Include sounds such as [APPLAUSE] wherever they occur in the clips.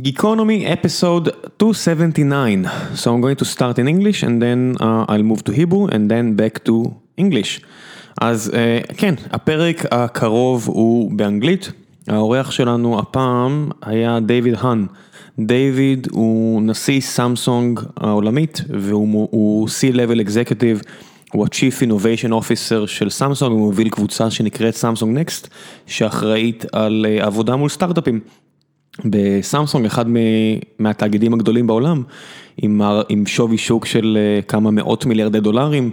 Geekonomy episode 279. So I'm going to start in English and then uh, I'll move to Hebrew and then back to English. אז uh, כן, הפרק הקרוב הוא באנגלית. האורח שלנו הפעם היה דיוויד האן. דיוויד הוא נשיא סמסונג העולמית והוא C-Level Executive. הוא ה-Chief Innovation Officer של סמסונג, הוא מוביל קבוצה שנקראת סמסונג נקסט, שאחראית על uh, עבודה מול סטארט-אפים. בסמסונג, אחד מהתאגידים הגדולים בעולם, עם שווי שוק של כמה מאות מיליארדי דולרים,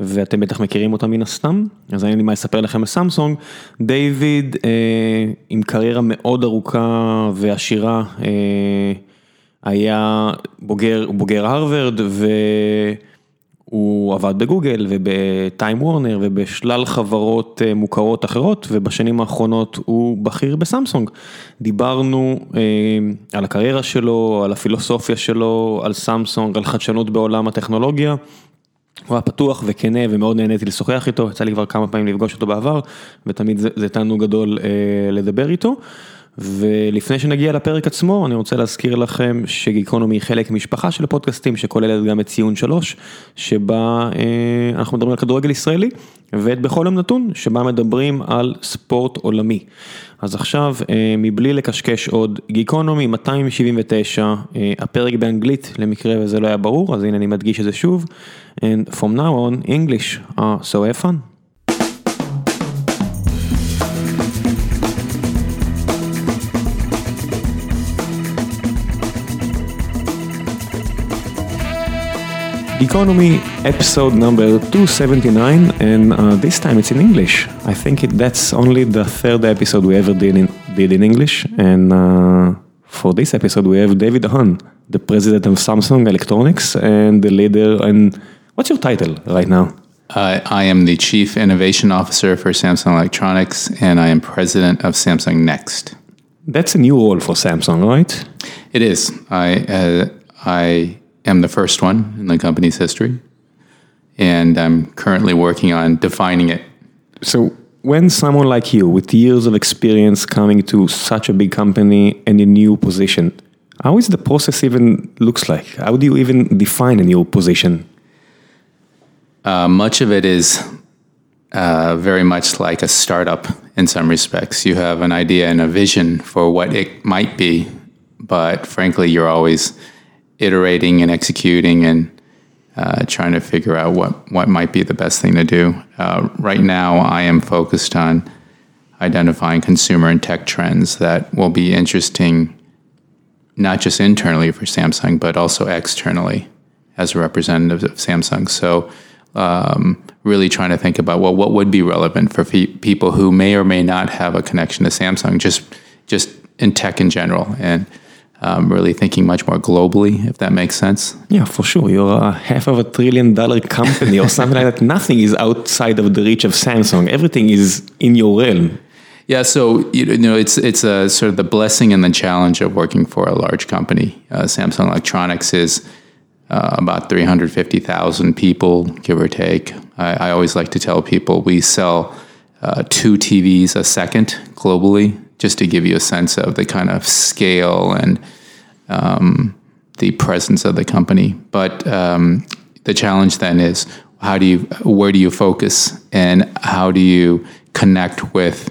ואתם בטח מכירים אותם מן הסתם, אז אין לי מה לספר לכם על סמסונג. דיוויד אה, עם קריירה מאוד ארוכה ועשירה, אה, היה בוגר, בוגר הרווארד, ו... הוא עבד בגוגל ובטיים וורנר ובשלל חברות אה, מוכרות אחרות ובשנים האחרונות הוא בכיר בסמסונג. דיברנו אה, על הקריירה שלו, על הפילוסופיה שלו, על סמסונג, על חדשנות בעולם הטכנולוגיה. הוא היה פתוח וכנה ומאוד נהניתי לשוחח איתו, יצא לי כבר כמה פעמים לפגוש אותו בעבר ותמיד זה, זה תענוג גדול אה, לדבר איתו. ולפני שנגיע לפרק עצמו, אני רוצה להזכיר לכם שגיקונומי היא חלק משפחה של הפודקאסטים, שכוללת גם את ציון שלוש, שבה אה, אנחנו מדברים על כדורגל ישראלי, ואת בכל יום נתון, שבה מדברים על ספורט עולמי. אז עכשיו, אה, מבלי לקשקש עוד, גיקונומי 279, אה, הפרק באנגלית, למקרה וזה לא היה ברור, אז הנה אני מדגיש את זה שוב. And from now on, English, uh, so have fun. Geekonomy episode number 279 and uh, this time it's in English. I think it, that's only the third episode we ever did in, did in English and uh, for this episode we have David Hahn, the president of Samsung Electronics and the leader and what's your title right now? Uh, I am the chief innovation officer for Samsung Electronics and I am president of Samsung Next. That's a new role for Samsung, right? It is. I uh, I am the first one in the company's history, and I'm currently working on defining it. So, when someone like you, with years of experience coming to such a big company and a new position, how is the process even looks like? How do you even define a new position? Uh, much of it is uh, very much like a startup in some respects. You have an idea and a vision for what it might be, but frankly, you're always iterating and executing and uh, trying to figure out what, what might be the best thing to do. Uh, right now, I am focused on identifying consumer and tech trends that will be interesting, not just internally for Samsung, but also externally as a representative of Samsung. So, um, really trying to think about well, what would be relevant for fe- people who may or may not have a connection to Samsung, just just in tech in general, and um, really thinking much more globally, if that makes sense. Yeah, for sure. You're a half of a trillion dollar company or something like that. [LAUGHS] Nothing is outside of the reach of Samsung. Everything is in your realm. Yeah, so you know it's it's a sort of the blessing and the challenge of working for a large company. Uh, Samsung Electronics is uh, about 350,000 people, give or take. I, I, always like to tell people we sell uh, two TVs a second globally just to give you a sense of the kind of scale and um, the presence of the company. But um, the challenge then is how do you, where do you focus, and how do you connect with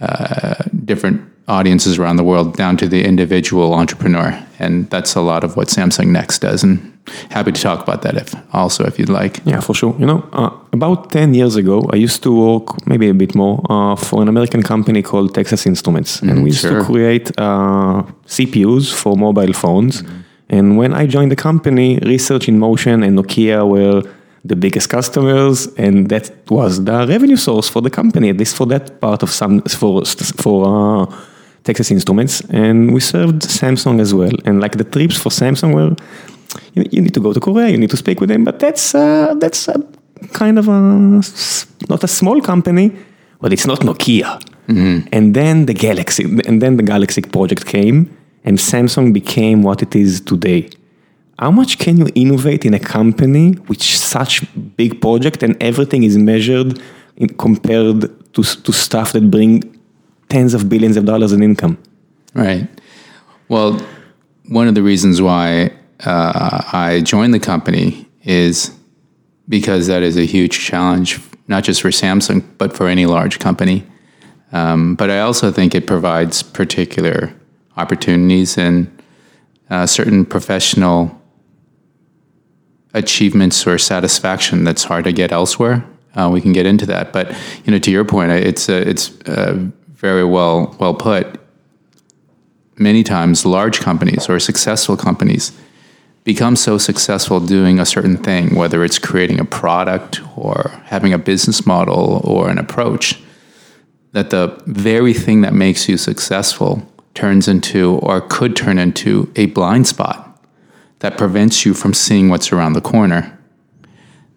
uh, different audiences around the world down to the individual entrepreneur, and that's a lot of what Samsung Next does. And happy to talk about that if also if you'd like. Yeah, for sure. You know, uh, about 10 years ago, I used to work maybe a bit more uh, for an American company called Texas Instruments. Mm, and we used sure. to create uh, CPUs for mobile phones. Mm. And when I joined the company, Research in Motion and Nokia were the biggest customers, and that was the revenue source for the company, at least for that part of some for for uh, Texas Instruments. And we served Samsung as well. And like the trips for Samsung were you, you need to go to Korea, you need to speak with them, but that's, uh, that's a kind of a, not a small company, but it's not Nokia. Mm-hmm. And then the Galaxy, and then the Galaxy project came, and Samsung became what it is today. How much can you innovate in a company with such big project and everything is measured in, compared to, to stuff that bring tens of billions of dollars in income? Right. Well, one of the reasons why uh, I joined the company is because that is a huge challenge, not just for Samsung, but for any large company. Um, but I also think it provides particular opportunities and uh, certain professional achievements or satisfaction that's hard to get elsewhere. Uh, we can get into that, but you know, to your point, it's uh, it's very well well put. Many times, large companies or successful companies become so successful doing a certain thing, whether it's creating a product or having a business model or an approach, that the very thing that makes you successful turns into or could turn into a blind spot that prevents you from seeing what's around the corner,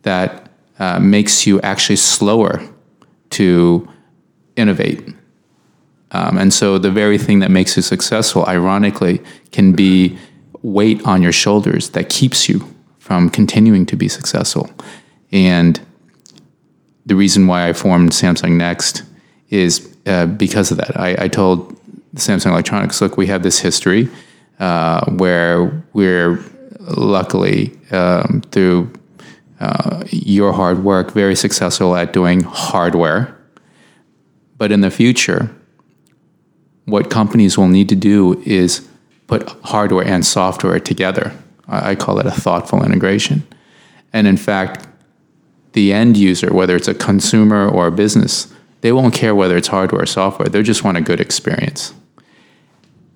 that uh, makes you actually slower to innovate. Um, and so the very thing that makes you successful, ironically, can be weight on your shoulders that keeps you from continuing to be successful. And the reason why I formed Samsung Next is uh, because of that. I, I, told Samsung Electronics, look, we have this history uh, where we're luckily um, through uh, your hard work very successful at doing hardware. But in the future, what companies will need to do is put hardware and software together. I call it a thoughtful integration. And in fact, the end user, whether it's a consumer or a business, they won't care whether it's hardware or software. They just want a good experience.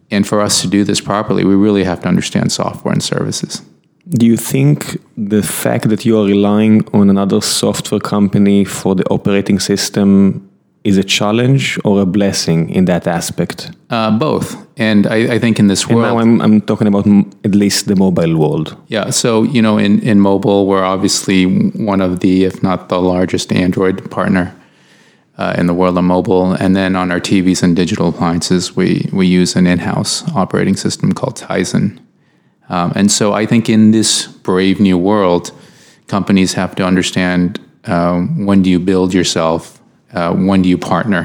And for us to do this properly, we really have to understand software and services. Do you think the fact that you are relying on another software company for the operating system is a challenge or a blessing in that aspect? Uh, both. And I, I, think in this world. And now I'm, I'm talking about m- at least the mobile world. Yeah. So, you know, in, in mobile, we're obviously one of the, if not the largest Android partner uh, in the world of mobile. And then on our TVs and digital appliances, we, we use an in house operating system called Tizen. Um, and so I think in this brave new world, companies have to understand uh, when do you build yourself, uh, when do you partner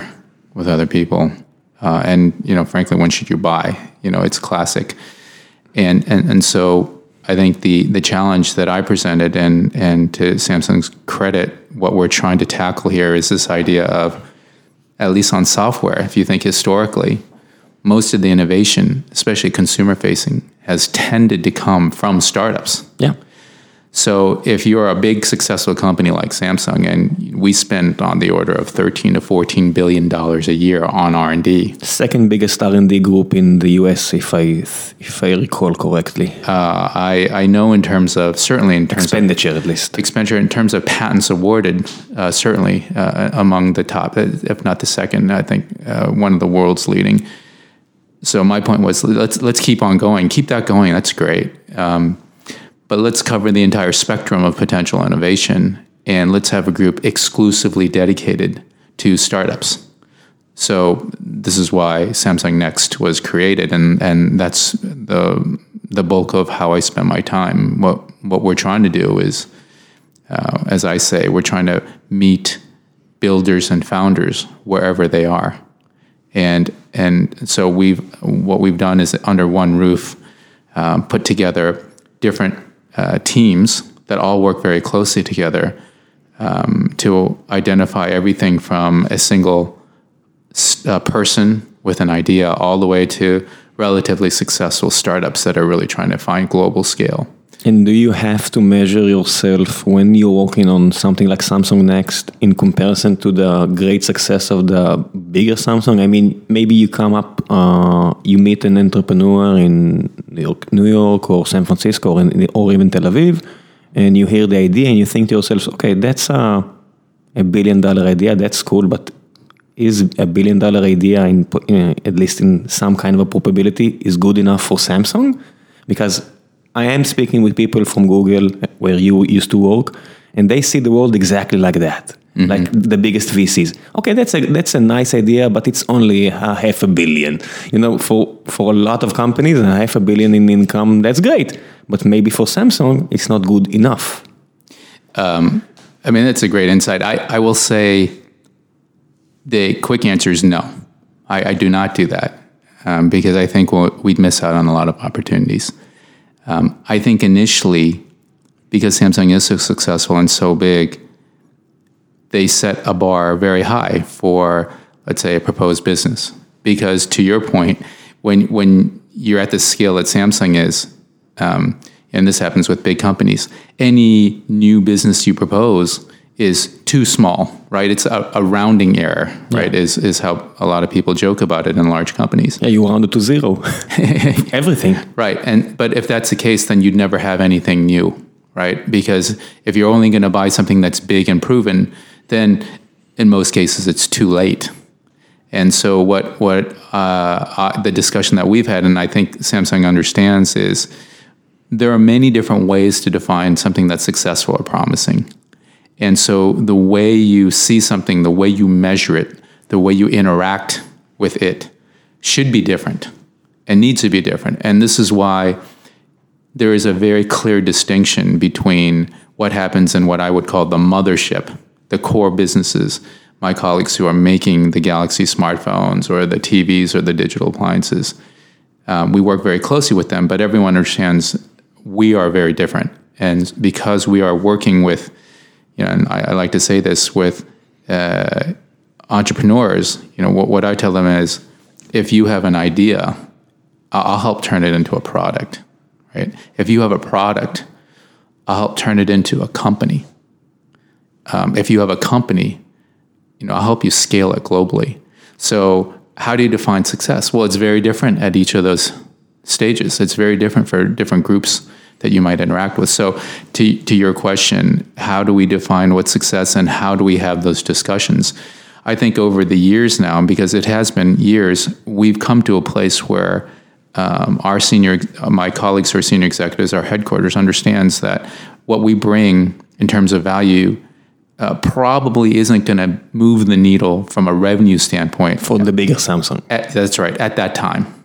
with other people, uh, and you know, frankly, when should you buy? You know, it's classic. And and and so I think the the challenge that I presented, and and to Samsung's credit, what we're trying to tackle here is this idea of, at least on software, if you think historically, most of the innovation, especially consumer facing, has tended to come from startups. Yeah. So if you're a big successful company like Samsung, and we spend on the order of 13 to 14 billion dollars a year on R and D, second biggest R and D group in the U.S. if I if I recall correctly. Uh, I I know in terms of certainly in terms expenditure of at least expenditure in terms of patents awarded, uh, certainly uh, among the top, if not the second. I think uh, one of the world's leading. So my point was let's let's keep on going, keep that going. That's great. Um, but let's cover the entire spectrum of potential innovation and let's have a group exclusively dedicated to startups. So this is why Samsung Next was created, and and that's the the bulk of how I spend my time. What what we're trying to do is, uh, as I say, we're trying to meet builders and founders wherever they are, and and so we've what we've done is under one roof, um, put together different uh, teams that all work very closely together um, to identify everything from a single uh, person with an idea all the way to relatively successful startups that are really trying to find global scale. And do you have to measure yourself when you're working on something like Samsung Next in comparison to the great success of the bigger Samsung? I mean, maybe you come up, uh, you meet an entrepreneur in New York, New York or San Francisco or, in, or even Tel Aviv, and you hear the idea and you think to yourself, okay, that's a, a billion dollar idea, that's cool, but is a billion dollar idea, in, at least in some kind of a probability, is good enough for Samsung? Because I am speaking with people from Google where you used to work, and they see the world exactly like that. Mm-hmm. Like the biggest VCs. Okay, that's a that's a nice idea, but it's only a half a billion. You know, for for a lot of companies, a half a billion in income, that's great. But maybe for Samsung, it's not good enough. Um, I mean, that's a great insight. I, I will say the quick answer is no. I, I do not do that. um, because I think we'll, we'd miss out on a lot of opportunities. Um, I think initially, because Samsung is so successful and so big, they set a bar very high for, let's say, a proposed business. Because to your point, when when you're at the scale that Samsung is, um, and this happens with big companies, any new business you propose is too small, right? It's a, a rounding error, right? Is is how a lot of people joke about it in large companies. Yeah, you round it to zero. [LAUGHS] Everything. Right. And but if that's the case, then you'd never have anything new, right? Because if you're only going to buy something that's big and proven, then in most cases it's too late. And so what what uh, uh, the discussion that we've had, and I think Samsung understands, is there are many different ways to define something that's successful or promising. And so the way you see something, the way you measure it, the way you interact with it should be different and needs to be different. And this is why there is a very clear distinction between what happens in what I would call the mothership, the core businesses, my colleagues who are making the Galaxy smartphones or the TVs or the digital appliances. Um, we work very closely with them, but everyone understands we are very different. And because we are working with, you know, and I, I like to say this with uh, entrepreneurs, you know, what, what I tell them is if you have an idea, I'll help turn it into a product, right? If you have a product, I'll help turn it into a company. Um, if you have a company, you know, I'll help you scale it globally. So, how do you define success? Well, it's very different at each of those stages. It's very different for different groups that you might interact with. So, to to your question, how do we define what success, and how do we have those discussions? I think over the years now, because it has been years, we've come to a place where um, our senior, my colleagues who are senior executives, our headquarters understands that what we bring in terms of value uh, probably isn't going to move the needle from a revenue standpoint for the bigger Samsung. At, that's right, at that time.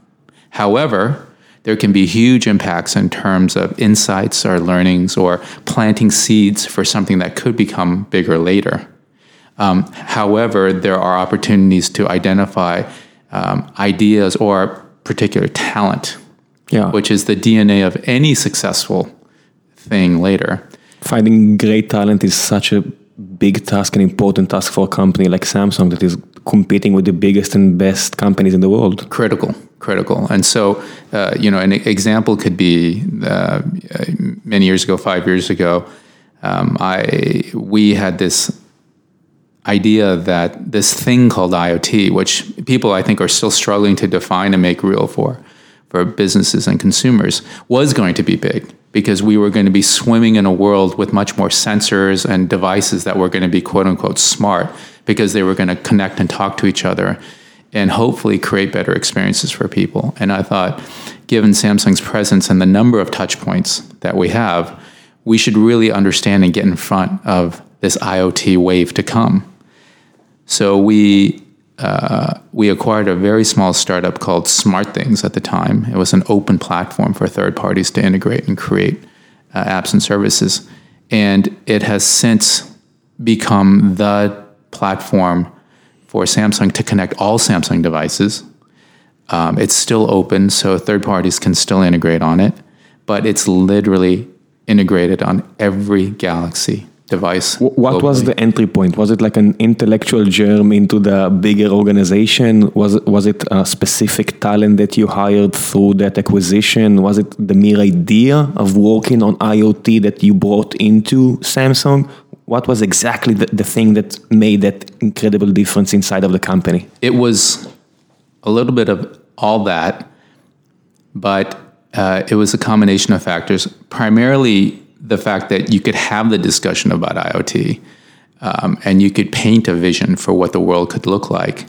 However, there can be huge impacts in terms of insights or learnings or planting seeds for something that could become bigger later. Um, however, there are opportunities to identify um, ideas or particular talent, yeah. which is the DNA of any successful thing later. Finding great talent is such a big task and important task for a company like Samsung that is competing with the biggest and best companies in the world. Critical, critical. And so, uh, you know, an example could be uh, many years ago, five years ago, um, I we had this idea that this thing called IoT, which people I think are still struggling to define and make real for, for businesses and consumers, was going to be big because we were going to be swimming in a world with much more sensors and devices that were going to be quote unquote smart because they were going to connect and talk to each other and hopefully create better experiences for people. And I thought, given Samsung's presence and the number of touch points that we have, we should really understand and get in front of this IoT wave to come. So we uh, we acquired a very small startup called SmartThings at the time. It was an open platform for third parties to integrate and create uh, apps and services, and it has since become the platform for Samsung to connect all Samsung devices. Um, it's still open, so third parties can still integrate on it, but it's literally integrated on every Galaxy device. What globally. was the entry point? Was it like an intellectual germ into the bigger organization? Was was it a specific talent that you hired through that acquisition? Was it the mere idea of working on IoT that you brought into Samsung? What was exactly the, the thing that made that incredible difference inside of the company? It was a little bit of all that, but uh, it was a combination of factors. Primarily, the fact that you could have the discussion about IoT um, and you could paint a vision for what the world could look like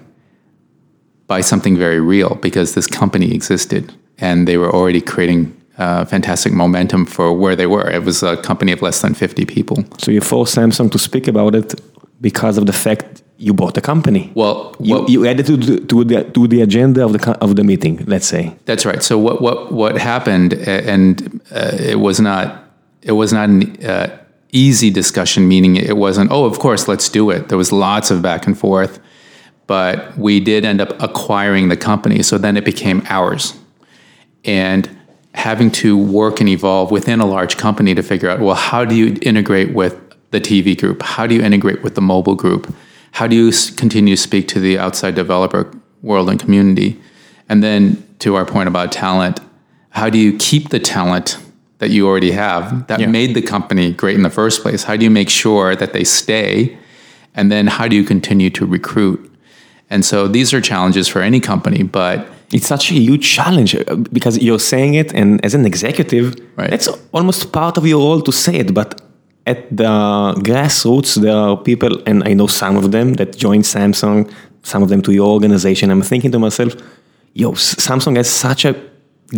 by something very real because this company existed and they were already creating uh, fantastic momentum for where they were. It was a company of less than 50 people. So you forced Samsung to speak about it because of the fact you bought the company. Well, you, you added to the, to the to the agenda of the of the meeting. Let's say that's right. So what what what happened, and uh, it was not it was not an uh, easy discussion, meaning it wasn't, oh, of course, let's do it. There was lots of back and forth. but we did end up acquiring the company. So then it became ours. And having to work and evolve within a large company to figure out, well, how do you integrate with the TV group? How do you integrate with the mobile group? How do you continue to speak to the outside developer world and community? And then to our point about talent, how do you keep the talent that you already have that Yeah. made the company great in the first place? How do you make sure that they stay? And then how do you continue to recruit? And so these are challenges for any company, but It's such a huge challenge uh, because you're saying it, and as an executive, Right. it's almost part of your role to say it. But at the grassroots, there are people, and I know some of them that joined Samsung, some of them to your organization. I'm thinking to myself, yo, Samsung has such a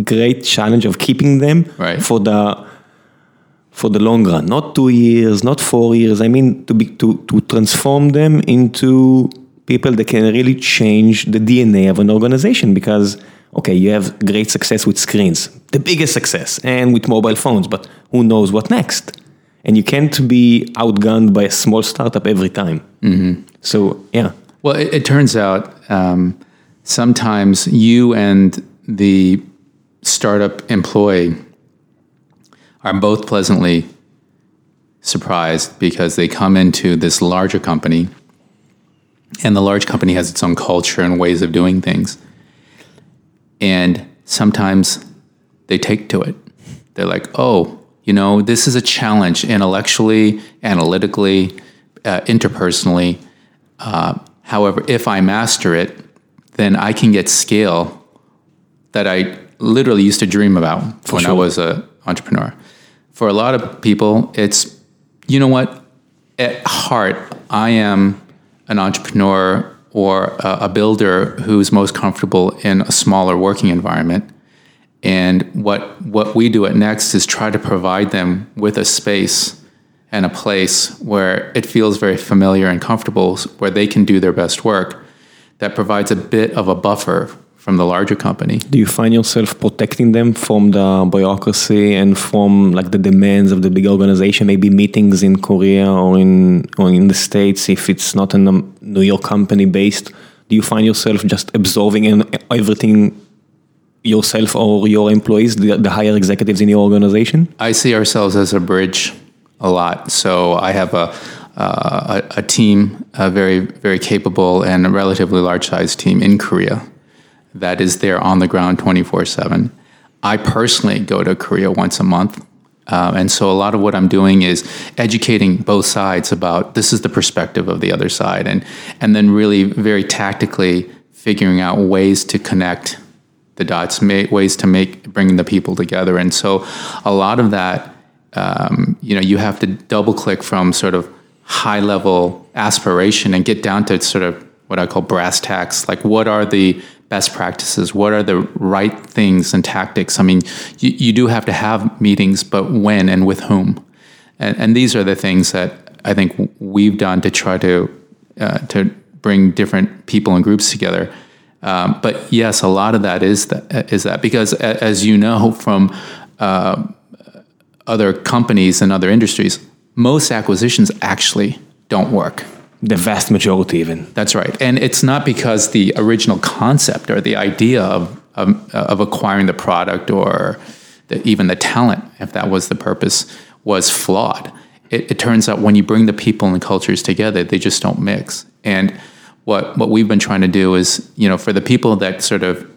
great challenge of keeping them Right. for the for the long run, not two years, not four years. I mean, to be to to transform them into people that can really change the DNA of an organization. Because okay, you have great success with screens, the biggest success, and with mobile phones, but who knows what next? And you can't be outgunned by a small startup every time. So yeah, Well, it, it turns out um, sometimes you and the startup employee are both pleasantly surprised because they come into this larger company and the large company has its own culture and ways of doing things. And sometimes they take to it. They're like, oh, you know, this is a challenge intellectually, analytically, uh, interpersonally. Uh, however, if I master it, then I can get scale that I literally used to dream about when I was an entrepreneur. For a lot of people, it's, you know what, at heart, I am an entrepreneur or a, builder who's most comfortable in a smaller working environment. And what what we do at Next is try to provide them with a space and a place where it feels very familiar and comfortable, where they can do their best work. That provides a bit of a buffer from the larger company. do you find yourself protecting them from the bureaucracy and from like the demands of the big organization? Maybe meetings in Korea or in or in the states, if it's not a New York company based. Do you find yourself just absorbing in everything yourself or your employees, the, the higher executives in your organization? I see ourselves as a bridge a lot. So I have a uh, a, a team, a very very capable and a relatively large sized team in Korea that is there on the ground twenty four seven. I personally go to Korea once a month. Uh, and so a lot of what I'm doing is educating both sides about this is the perspective of the other side, and and then really very tactically figuring out ways to connect the dots, ma- ways to make bring the people together. And so a lot of that, um, you know, you have to double click from sort of high level aspiration and get down to sort of what I call brass tacks. Like, what are the best practices? What are the right things and tactics? I mean, you, you do have to have meetings, but when and with whom? And, and these are the things that I think we've done to try to uh, to bring different people and groups together. Um, but yes, a lot of that is that is that because as you know from uh, other companies and other industries, most acquisitions actually don't work. The vast majority, even. That's right, and it's not because the original concept or the idea of of, of acquiring the product or the, even the talent, if that was the purpose, was flawed. It, it turns out when you bring the people and cultures together, they just don't mix. And what what we've been trying to do is, you know, for the people that sort of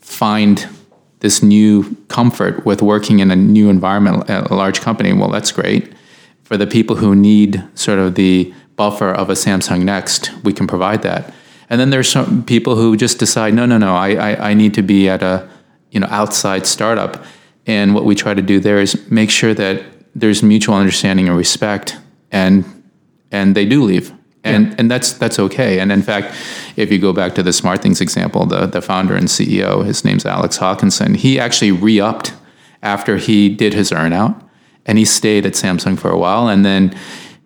find this new comfort with working in a new environment, a large company, well, that's great. For the people who need sort of the buffer of a Samsung Next, we can provide that. And then there's some people who just decide, no, no, no, I, I, I need to be at a you know outside startup. And what we try to do there is make sure that there's mutual understanding and respect, and and they do leave. And, and that's that's okay. And in fact, if you go back to the Smart Things example, the, the founder and CEO, his name's Alex Hawkinson, he actually re-upped after he did his earnout, and he stayed at Samsung for a while, and then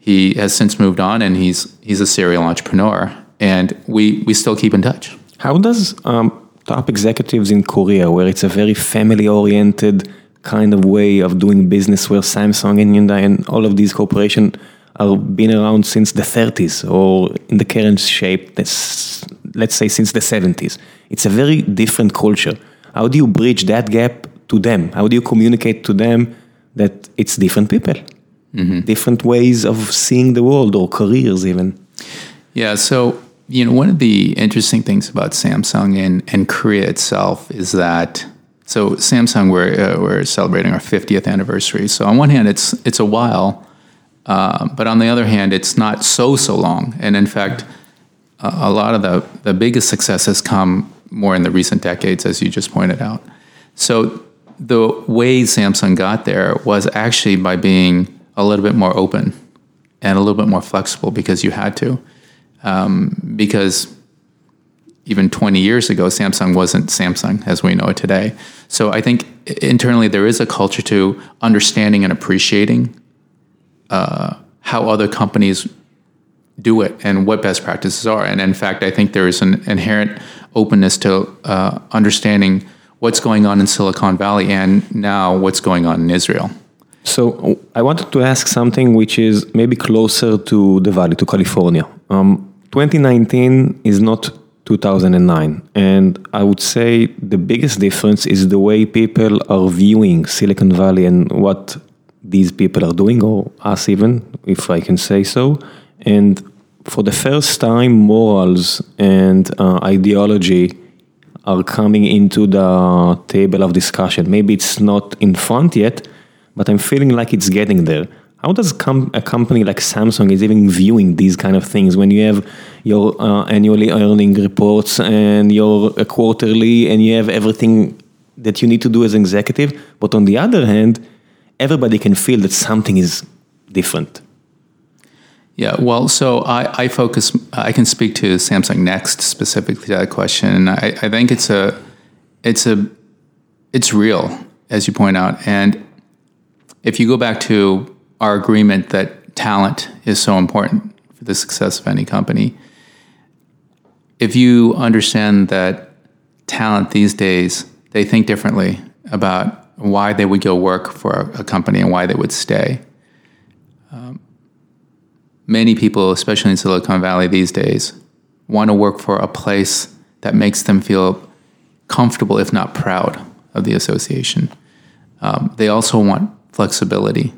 he has since moved on, and he's he's a serial entrepreneur, and we we still keep in touch. How does um, top executives in Korea, where it's a very family-oriented kind of way of doing business, where Samsung and Hyundai and all of these corporations are been around since the 30s, or in the current shape, let's say since the 70s. It's a very different culture. How do you bridge that gap to them? How do you communicate to them that it's different people, different ways of seeing the world or careers even? Yeah, so you know, one of the interesting things about Samsung and, and Korea itself is that so Samsung we're uh, we're celebrating our 50th anniversary. So on one hand, it's it's a while, uh, but on the other hand, it's not so so long. And in fact, a, a lot of the the biggest success has come more in the recent decades, as you just pointed out. So the way Samsung got there was actually by being a little bit more open and a little bit more flexible because you had to because even 20 years ago, Samsung wasn't Samsung as we know it today. So I think internally there is a culture to understanding and appreciating uh, how other companies do it and what best practices are. And in fact, I think there is an inherent openness to uh, understanding what's going on in Silicon Valley and now what's going on in Israel. So I wanted to ask something which is maybe closer to the valley, to California. Um, 2019 is not 2009, and I would say the biggest difference is the way people are viewing Silicon Valley and what these people are doing, or us even, if I can say so. And for the first time, morals and uh, ideology are coming into the table of discussion. Maybe it's not in front yet, but I'm feeling like it's getting there. How does com- a company like Samsung is even viewing these kind of things when you have your uh, annually earning reports and your uh, quarterly and you have everything that you need to do as executive, but on the other hand, everybody can feel that something is different. Yeah, well, so I, I focus, I can speak to Samsung Next specifically to that question. And I, I think it's a, it's a, it's real, as you point out. And if you go back to our agreement that talent is so important for the success of any company, if you understand that talent these days, they think differently about why they would go work for a company and why they would stay. Um, many people, especially in Silicon Valley these days, want to work for a place that makes them feel comfortable, if not proud, of the association. Um, they also want flexibility,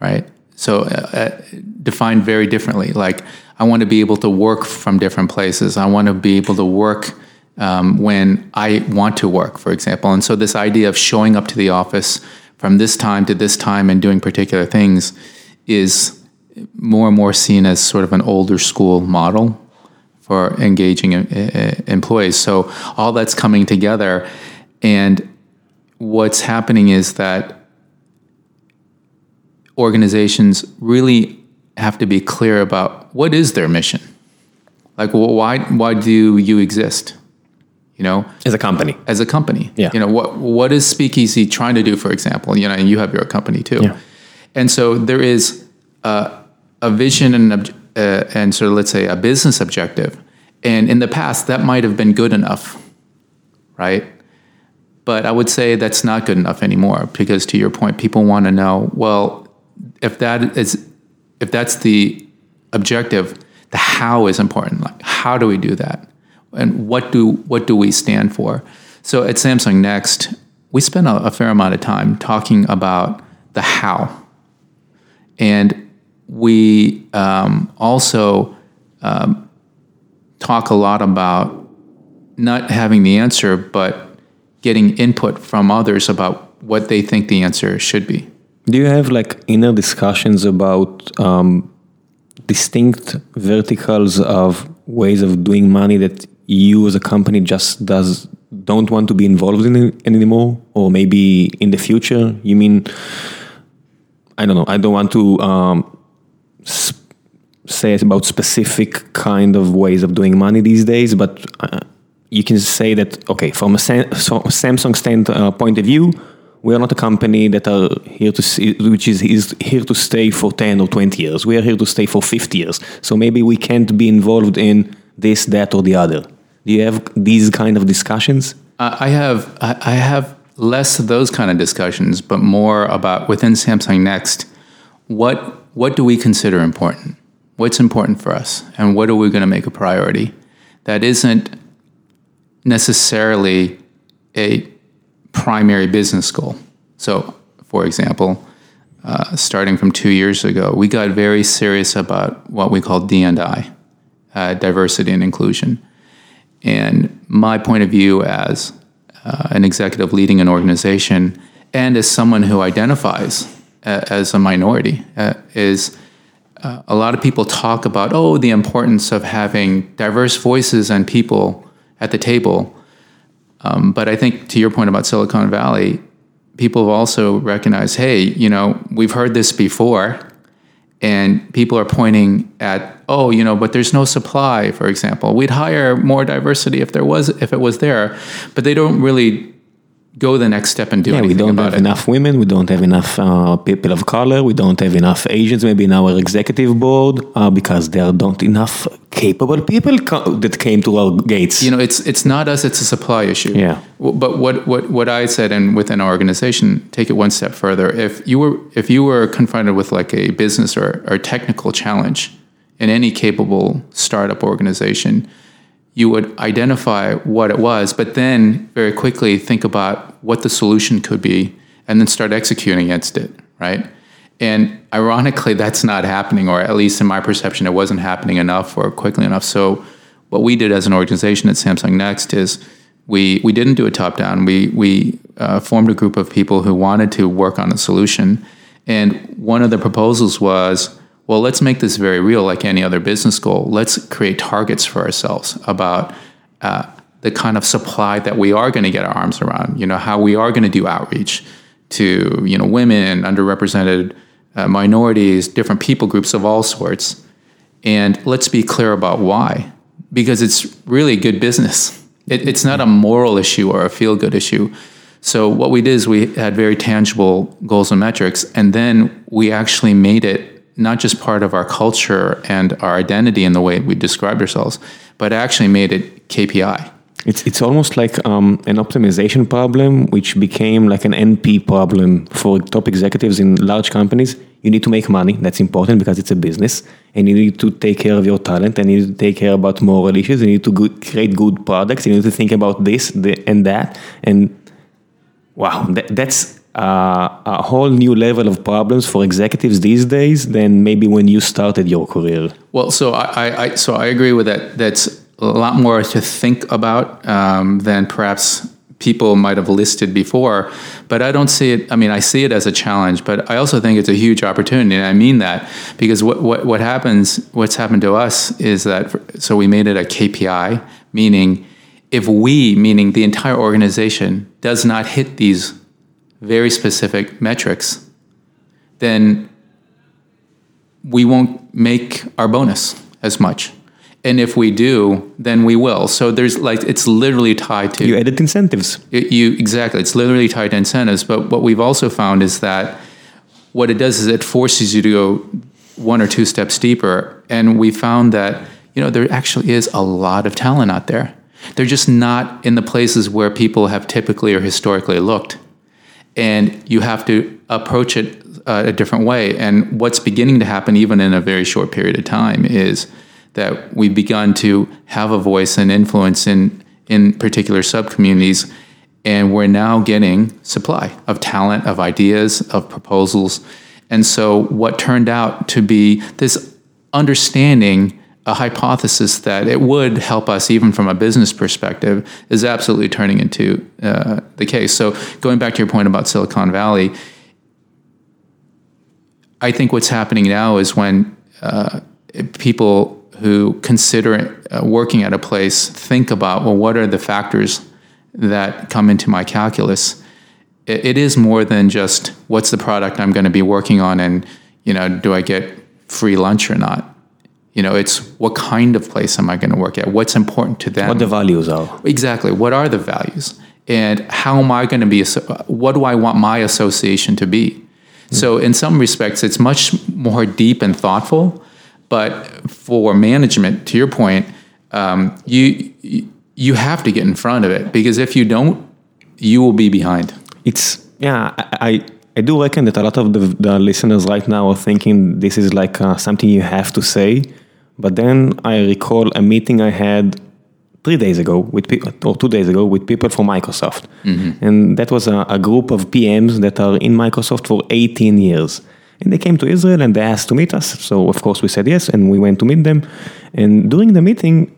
right? So uh, uh, defined very differently. Like I want to be able to work from different places. I want to be able to work um, when I want to work, for example. And so this idea of showing up to the office from this time to this time and doing particular things is more and more seen as sort of an older school model for engaging uh, employees. So all that's coming together, and what's happening is that organizations really have to be clear about what is their mission. Like, why why do you exist? You know, as a company. As a company, yeah. You know what what is Speakeasy trying to do? For example, you know, and you have your company too. Yeah. And so there is uh, a vision and uh, and sort of let's say a business objective, and in the past that might have been good enough, right? But I would say that's not good enough anymore because, to your point, people want to know well if that is if that's the objective, the how is important. Like how do we do that, and what do what do we stand for? So at Samsung Next, we spend a, a fair amount of time talking about the how, and we um, also um, talk a lot about not having the answer, but getting input from others about what they think the answer should be. Do you have like inner discussions about um, distinct verticals of ways of doing money that you as a company just does don't want to be involved in anymore, or maybe in the future? You mean I don't know. I don't want to um, sp- say it about specific kind of ways of doing money these days, but uh, you can say that okay, from a Sam- Samsung stand uh, point of view we are not a company that are here to see, which is, is here to stay for 10 or 20 years. We are here to stay for 50 years. So maybe we can't be involved in this, that, or the other. Do you have these kind of discussions? I have. I have less of those kind of discussions, but more about within Samsung Next. What what do we consider important? What's important for us, and what are we going to make a priority? that isn't necessarily a primary business goal. So, for example, uh, starting from two years ago, we got very serious about what we call D&I, uh, diversity and inclusion. And my point of view as uh, an executive leading an organization and as someone who identifies uh, as a minority uh, is uh, a lot of people talk about, oh, the importance of having diverse voices and people at the table. Um, but I think to your point about Silicon Valley, people have also recognized, hey, you know, we've heard this before, and people are pointing at, oh, you know, but there's no supply, for example. We'd hire more diversity if there was, if it was there, but they don't really go the next step and do Yeah, we don't have it. enough women, we don't have enough uh, people of color, we don't have enough Asians maybe in our executive board uh, because there not enough capable people co- that came to our gates. you know, it's it's not us; it's a supply issue. Yeah. But what what what I said, and within our organization, take it one step further. If you were if you were confronted with like a business or or technical challenge in any capable startup organization, you would identify what it was, but then very quickly think about what the solution could be, and then start executing against it. Right. And ironically, that's not happening, or at least in my perception, it wasn't happening enough or quickly enough. So, what we did as an organization at Samsung Next is we we didn't do a top down. We we uh, formed a group of people who wanted to work on a solution, and one of the proposals was, well, let's make this very real, like any other business goal. Let's create targets for ourselves about. Uh, the kind of supply that we are going to get our arms around, you know, how we are going to do outreach to, you know, women, underrepresented uh, minorities, different people groups of all sorts. And let's be clear about why, because it's really good business. It, it's not a moral issue or a feel good issue. So, what we did is we had very tangible goals and metrics, and then we actually made it not just part of our culture and our identity in the way we described ourselves, but actually made it KPI. It's it's almost like um, an optimization problem, which became like an NP problem for top executives in large companies. You need to make money. That's important because it's a business, and you need to take care of your talent, and you need to take care about moral issues. You need to good, create good products. You need to think about this the, and that. And wow, that, that's uh, a whole new level of problems for executives these days than maybe when you started your career. Well, so I, I, so I agree with that. That's a lot more to think about um, than perhaps people might have listed before. But I don't see it. I mean, I see it as a challenge, but I also think it's a huge opportunity, and I mean that because what what what happens, what's happened to us is that so we made it a KPI, meaning if we, meaning the entire organization, does not hit these very specific metrics, then we won't make our bonus as much. And if we do, then we will. So there's like it's literally tied to You added incentives. it- you exactly. It's literally tied to incentives. But what we've also found is that what it does is it forces you to go one or two steps deeper. And we found that you know there actually is a lot of talent out there. They're just not in the places where people have typically or historically looked. And you have to approach it uh, a different way. And what's beginning to happen, even in a very short period of time, is that we've begun to have a voice and influence in in particular subcommunities, and we're now getting supply of talent, of ideas, of proposals. And so, what turned out to be this understanding, a hypothesis that it would help us even from a business perspective, is absolutely turning into uh, the case. So, going back to your point about Silicon Valley, I think what's happening now is when uh, people who consider uh, working at a place think about, well, what are the factors that come into my calculus? It, it is more than just what's the product I'm going to be working on, and you know, do I get free lunch or not? You know, it's what kind of place am I going to work at? What's important to them? What the values are. Exactly. What are the values? And how am I going to be, what do I want my association to be? So, in some respects, it's much more deep and thoughtful. But for management, to your point, um, you, you have to get in front of it because if you don't, you will be behind. It's yeah. I I, I do reckon that a lot of the, the listeners right now are thinking this is like uh, something you have to say. But then I recall a meeting I had three days ago with people, or two days ago with people from Microsoft, mm-hmm. and that was a, a group of PMs that are in Microsoft for 18 years. And they came to Israel and they asked to meet us. So of course we said yes, and we went to meet them. And during the meeting,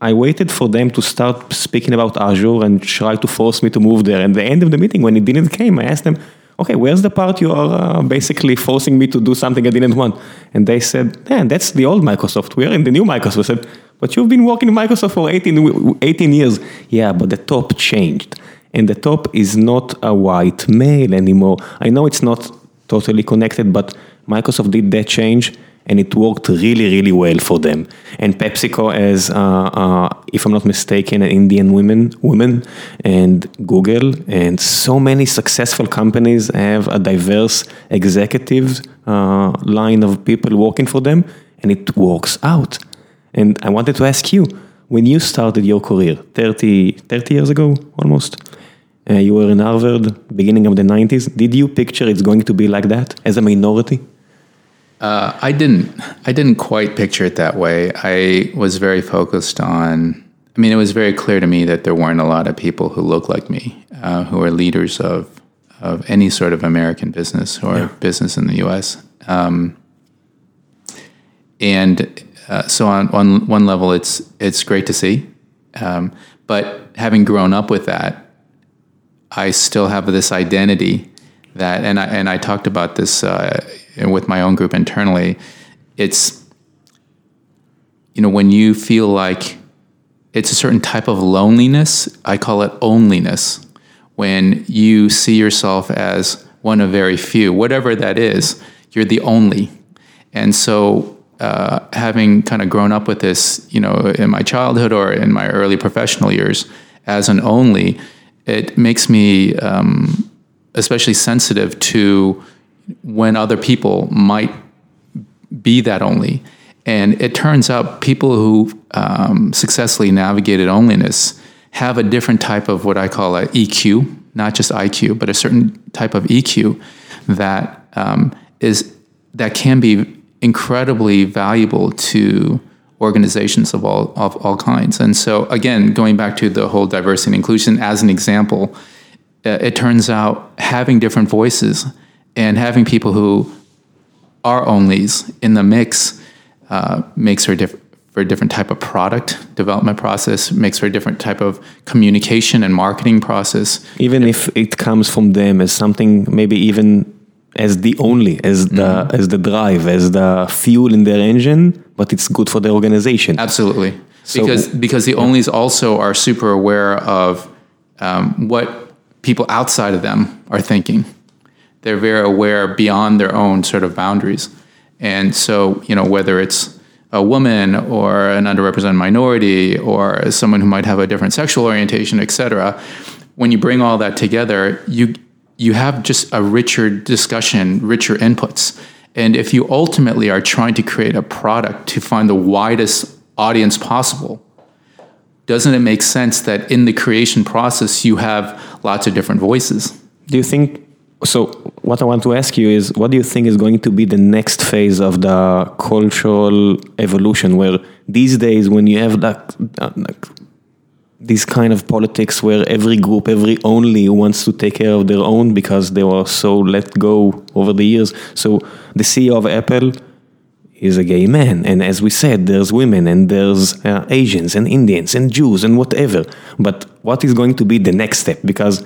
I waited for them to start speaking about Azure and try to force me to move there. And the end of the meeting, when it didn't came, I asked them, okay, where's the part you are uh, basically forcing me to do something I didn't want? And they said, man, that's the old Microsoft. We are in the new Microsoft. I said, but you've been working in Microsoft for 18, 18 years. Yeah, but the top changed. And the top is not a white male anymore. I know it's not totally connected, but Microsoft did that change and it worked really, really well for them. And PepsiCo has, uh, uh, if I'm not mistaken, an Indian women, woman, and Google, and so many successful companies have a diverse executive uh, line of people working for them, and it works out. And I wanted to ask you, when you started your career 30, 30 years ago almost, uh, you were in Harvard, beginning of the 90s. Did you picture it's going to be like that as a minority? Uh, I didn't. I didn't quite picture it that way. I was very focused on. I mean, it was very clear to me that there weren't a lot of people who look like me, uh, who are leaders of of any sort of American business or Yeah. business in the U.S. Um, and uh, so on, on one level, it's it's great to see. Um, but having grown up with that, I still have this identity that, and I, and I talked about this uh, with my own group internally. It's, you know, when you feel like it's a certain type of loneliness, I call it onlyness, when you see yourself as one of very few, whatever that is, you're the only. And so, uh, having kind of grown up with this, you know, in my childhood or in my early professional years as an only, it makes me um, especially sensitive to when other people might be that only. And it turns out people who um, successfully navigated onlyness have a different type of what I call a EQ, not just IQ, but a certain type of EQ that um, is that can be incredibly valuable to organizations of all of all kinds. And so, again, going back to the whole diversity and inclusion as an example, uh, it turns out having different voices and having people who are onlys in the mix uh, makes for a, diff- for a different type of product development process, makes for a different type of communication and marketing process. Even if it comes from them as something maybe even as the only, as the as the drive, as the fuel in their engine, but it's good for the organization. Absolutely, So- because because the onlys also are super aware of um, what people outside of them are thinking. They're very aware beyond their own sort of boundaries, and so you know whether it's a woman or an underrepresented minority or someone who might have a different sexual orientation, et cetera, when you bring all that together, you you have just a richer discussion, richer inputs. And if you ultimately are trying to create a product to find the widest audience possible, doesn't it make sense that in the creation process you have lots of different voices? Do you think? So, what I want to ask you is, what do you think is going to be the next phase of the cultural evolution? Where these days, when you have that, like, this kind of politics where every group, every only wants to take care of their own because they were so let go over the years. So, the CEO of Apple is a gay man, and as we said, there's women and there's uh, Asians and Indians and Jews and whatever. But what is going to be the next step? Because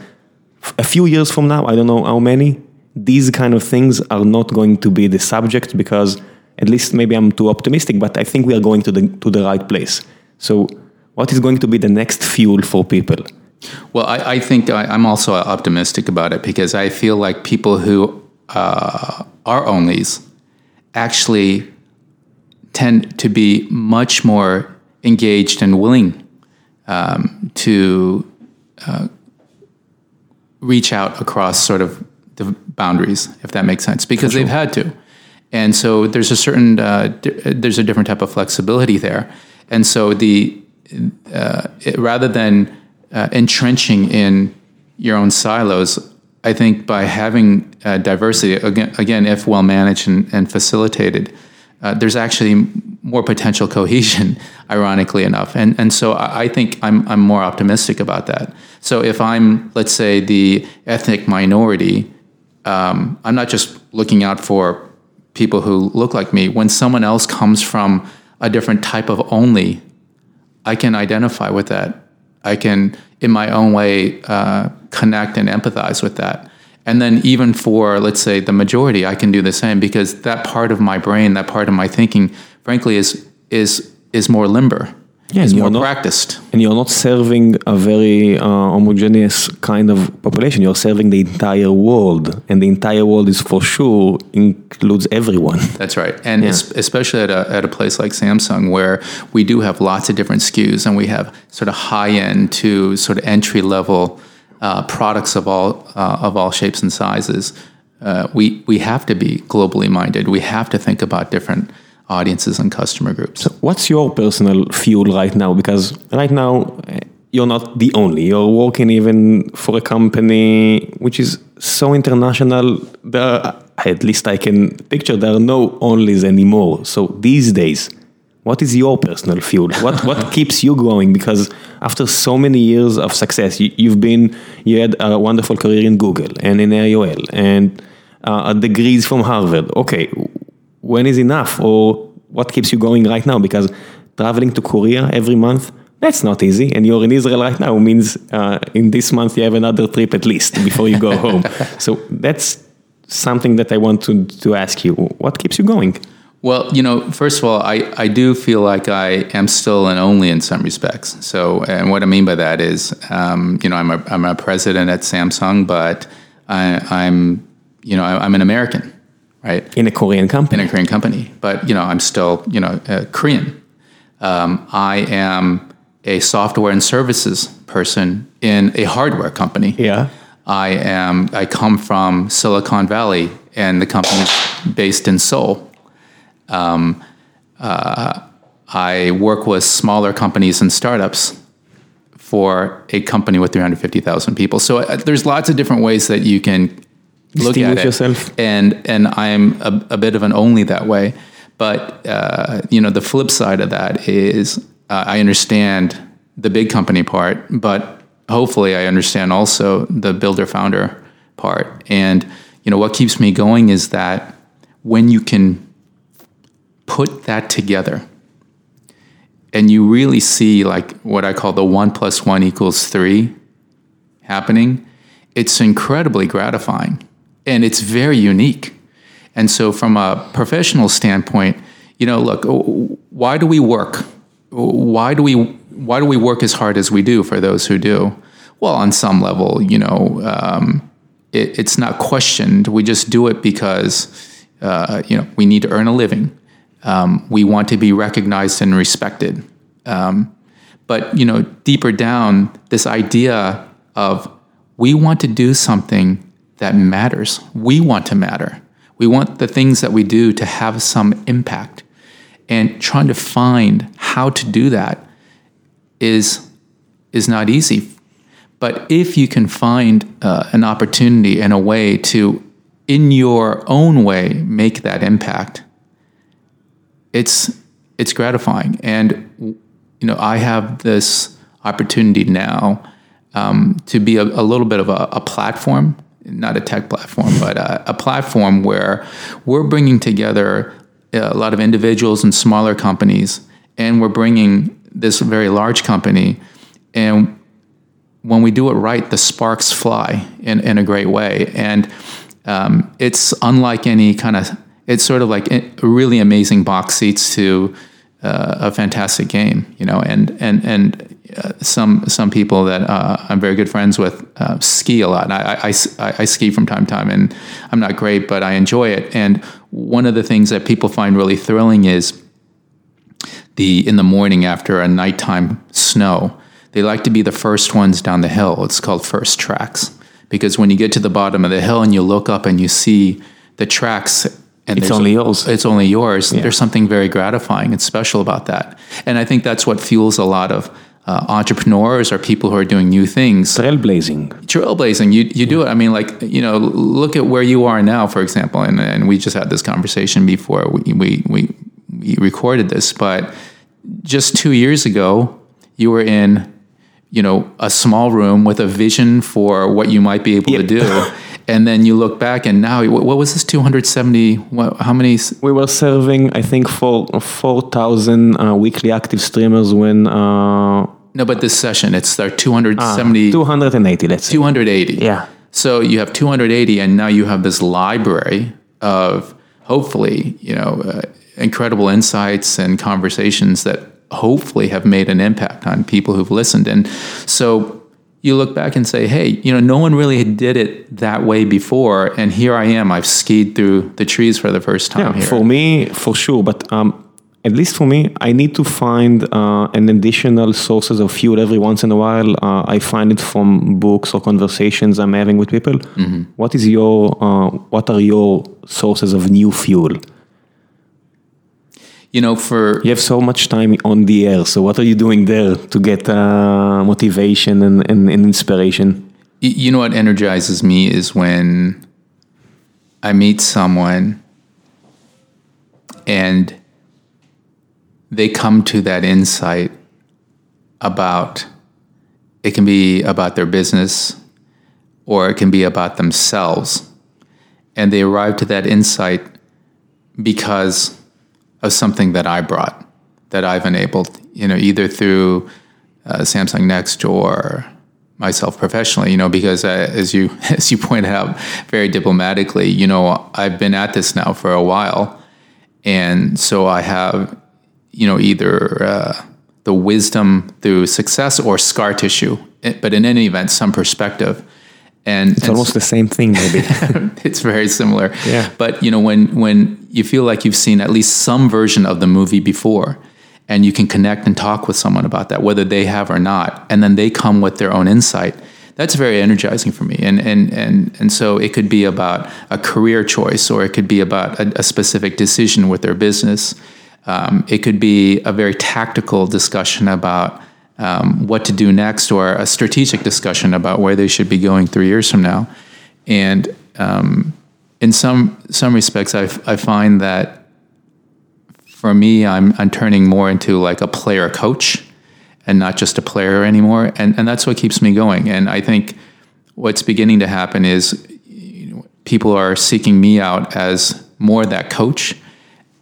a few years from now, I don't know how many, these kind of things are not going to be the subject because at least maybe I'm too optimistic, but I think we are going to the to the right place. So, what is going to be the next fuel for people? Well, I, I think I, I'm also optimistic about it because I feel like people who uh, are onlys actually tend to be much more engaged and willing um, to uh, reach out across sort of the boundaries, if that makes sense, because they've had to. And so there's a certain uh, di- there's a different type of flexibility there, and so the uh, it, rather than uh, entrenching in your own silos, I think by having uh, diversity again, again, if well managed and, and facilitated, uh, there's actually more potential cohesion, [LAUGHS] ironically enough. And and so I, I think I'm I'm more optimistic about that. So if I'm let's say the ethnic minority, um, I'm not just looking out for people who look like me. When someone else comes from a different type of only, I can identify with that. I can, in my own way, uh, connect and empathize with that. And then even for, let's say, the majority, I can do the same because that part of my brain, that part of my thinking, frankly, is is is more limber. Yeah, is and more not- practiced. And you're not serving a very uh, homogeneous kind of population. You're serving the entire world, and the entire world is for sure includes everyone. That's right, and Yeah. es- especially at a, at a place like Samsung, where we do have lots of different SKUs, and we have sort of high end to sort of entry level uh, products of all uh, of all shapes and sizes. Uh, we we have to be globally minded. We have to think about different audiences and customer groups. What's your personal fuel right now? Because right now eh, you're not the only. You're working even for a company which is so international. There, are, at least I can picture there are no onlys anymore. So these days, what is your personal fuel? What what [LAUGHS] keeps you going? Because after so many years of success, you, you've been you had a wonderful career in Google and in AOL and uh, degrees from Harvard. Okay, when is enough or what keeps you going right now because traveling to korea every month that's not easy and you're in israel right now means uh, in this month you have another trip at least before you go [LAUGHS] home so that's something that i want to, to ask you what keeps you going Well, you know, first of all, I, I do feel like I am still an only in some respects. So, and what I mean by that is, um, you know, I'm a, I'm a president at Samsung, but I, I'm, you know, I, I'm an American, right? in a korean company in a Korean company, but you know, I'm still you know uh, Korean. Um, I am a software and services person in a hardware company. yeah I am. I come from Silicon Valley, and the company's based in Seoul. Um, uh, I work with smaller companies and startups for a company with 350,000 people. So uh, there's lots of different ways that you can look at it. yourself. And and I'm a, a bit of an only that way. But uh, you know, the flip side of that is uh, I understand the big company part, but hopefully I understand also the builder founder part. And you know, what keeps me going is that when you can put that together and you really see like what I call the one plus one equals three happening, it's incredibly gratifying and it's very unique. And so, from a professional standpoint, you know, look, why do we work? Why do we why do we work as hard as we do for those who do? Well, on some level, you know, um, it, it's not questioned. We just do it because uh, you know we need to earn a living. Um, we want to be recognized and respected. Um, but you know, deeper down, this idea of we want to do something that matters. We want to matter. We want the things that we do to have some impact. And trying to find how to do that is is not easy. But if you can find uh, an opportunity and a way to, in your own way, make that impact, it's it's gratifying. And you know, I have this opportunity now um, to be a, a, little bit of a, a, platform, not a tech platform, but a, a, platform where we're bringing together a lot of individuals and smaller companies, and we're bringing this very large company, and when we do it right, the sparks fly in, in a great way, and um, it's unlike any kind of. It's sort of like really amazing box seats to uh, a fantastic game, you know, and and and uh, some some people that uh, I'm very good friends with uh, ski a lot. I, I, I, I, ski from time to time, and I'm not great, but I enjoy it. And one of the things that people find really thrilling is the in the morning after a nighttime snow, they like to be the first ones down the hill. It's called first tracks because when you get to the bottom of the hill and you look up and you see the tracks and it's only yours. It's only yours. Yeah. There's something very gratifying and special about that. And I think that's what fuels a lot of uh, entrepreneurs or people who are doing new things. Trailblazing. Trailblazing. You, you do it. I mean, like, you know, look at where you are now, for example. And, and we just had this conversation before we, we, we we recorded this, but just two years ago, you were in, you know, a small room with a vision for what you might be able to do. [LAUGHS] And then you look back and now, what was this 270? What, how many? We were serving, I think, for 4,000 uh, weekly active streamers when uh, No, but this session, it's our 270, 280, let's say. 280. Yeah. So you have 280, and now you have this library of hopefully, you know, uh, incredible insights and conversations that hopefully have made an impact on people who've listened. And so you look back and say, hey, you know, no one really did it that way before, and here I am. I've skied through the trees for the first time Yeah, here. for me, for sure. But um, at least for me, I need to find uh, an additional sources of fuel every once in a while. Uh, I find it from books or conversations I'm having with people. What is your, uh, what are your sources of new fuel? You know, for You have so much time on the air. So what are you doing there to get uh, motivation and, and, and inspiration? You know what energizes me is when I meet someone and they come to that insight about it can be about their business or it can be about themselves. And they arrive to that insight because of something that I brought, that I've enabled, you know, either through uh, Samsung Next or myself professionally, you know, because uh, as you [LAUGHS] as you pointed out very diplomatically, you know, I've been at this now for a while, and so I have, you know, either uh, the wisdom through success or scar tissue, but in any event, some perspective. And It's almost the same thing, maybe. [LAUGHS] it's very similar. Yeah. But you know, when when you feel like you've seen at least some version of the movie before, and you can connect and talk with someone about that, whether they have or not, and then they come with their own insight. That's very energizing for me, and and and and so it could be about a career choice, or it could be about a, a specific decision with their business. Um, it could be a very tactical discussion about um, what to do next, or a strategic discussion about where they should be going three years from now. And um, in some some respects, I, I find that for me, I'm I'm turning more into like a player coach, and not just a player anymore. And and that's what keeps me going. And I think what's beginning to happen is you know, people are seeking me out as more that coach,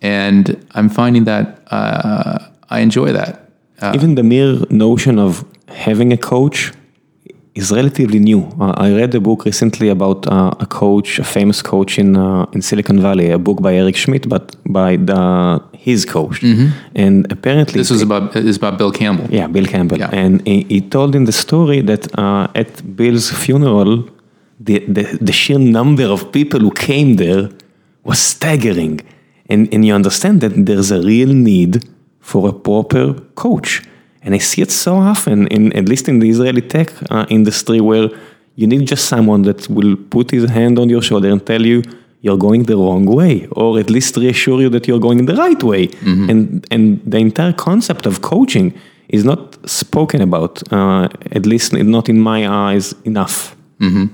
and I'm finding that uh, I enjoy that. Even the mere notion of having a coach is relatively new. Uh, I read a book recently about uh, a coach, a famous coach in uh, in Silicon Valley, a book by Eric Schmidt, but by the, his coach. And apparently, This was about is about Bill Campbell. yeah, Bill Campbell. Yeah. And he, he told in the story that uh, at Bill's funeral, the, the, the sheer number of people who came there was staggering. And, and you understand that there's a real need for a proper coach. And I see it so often, in, at least in the Israeli tech uh, industry, where you need just someone that will put his hand on your shoulder and tell you you're going the wrong way, or at least reassure you that you're going the right way. And, and the entire concept of coaching is not spoken about, uh, at least not in my eyes, enough.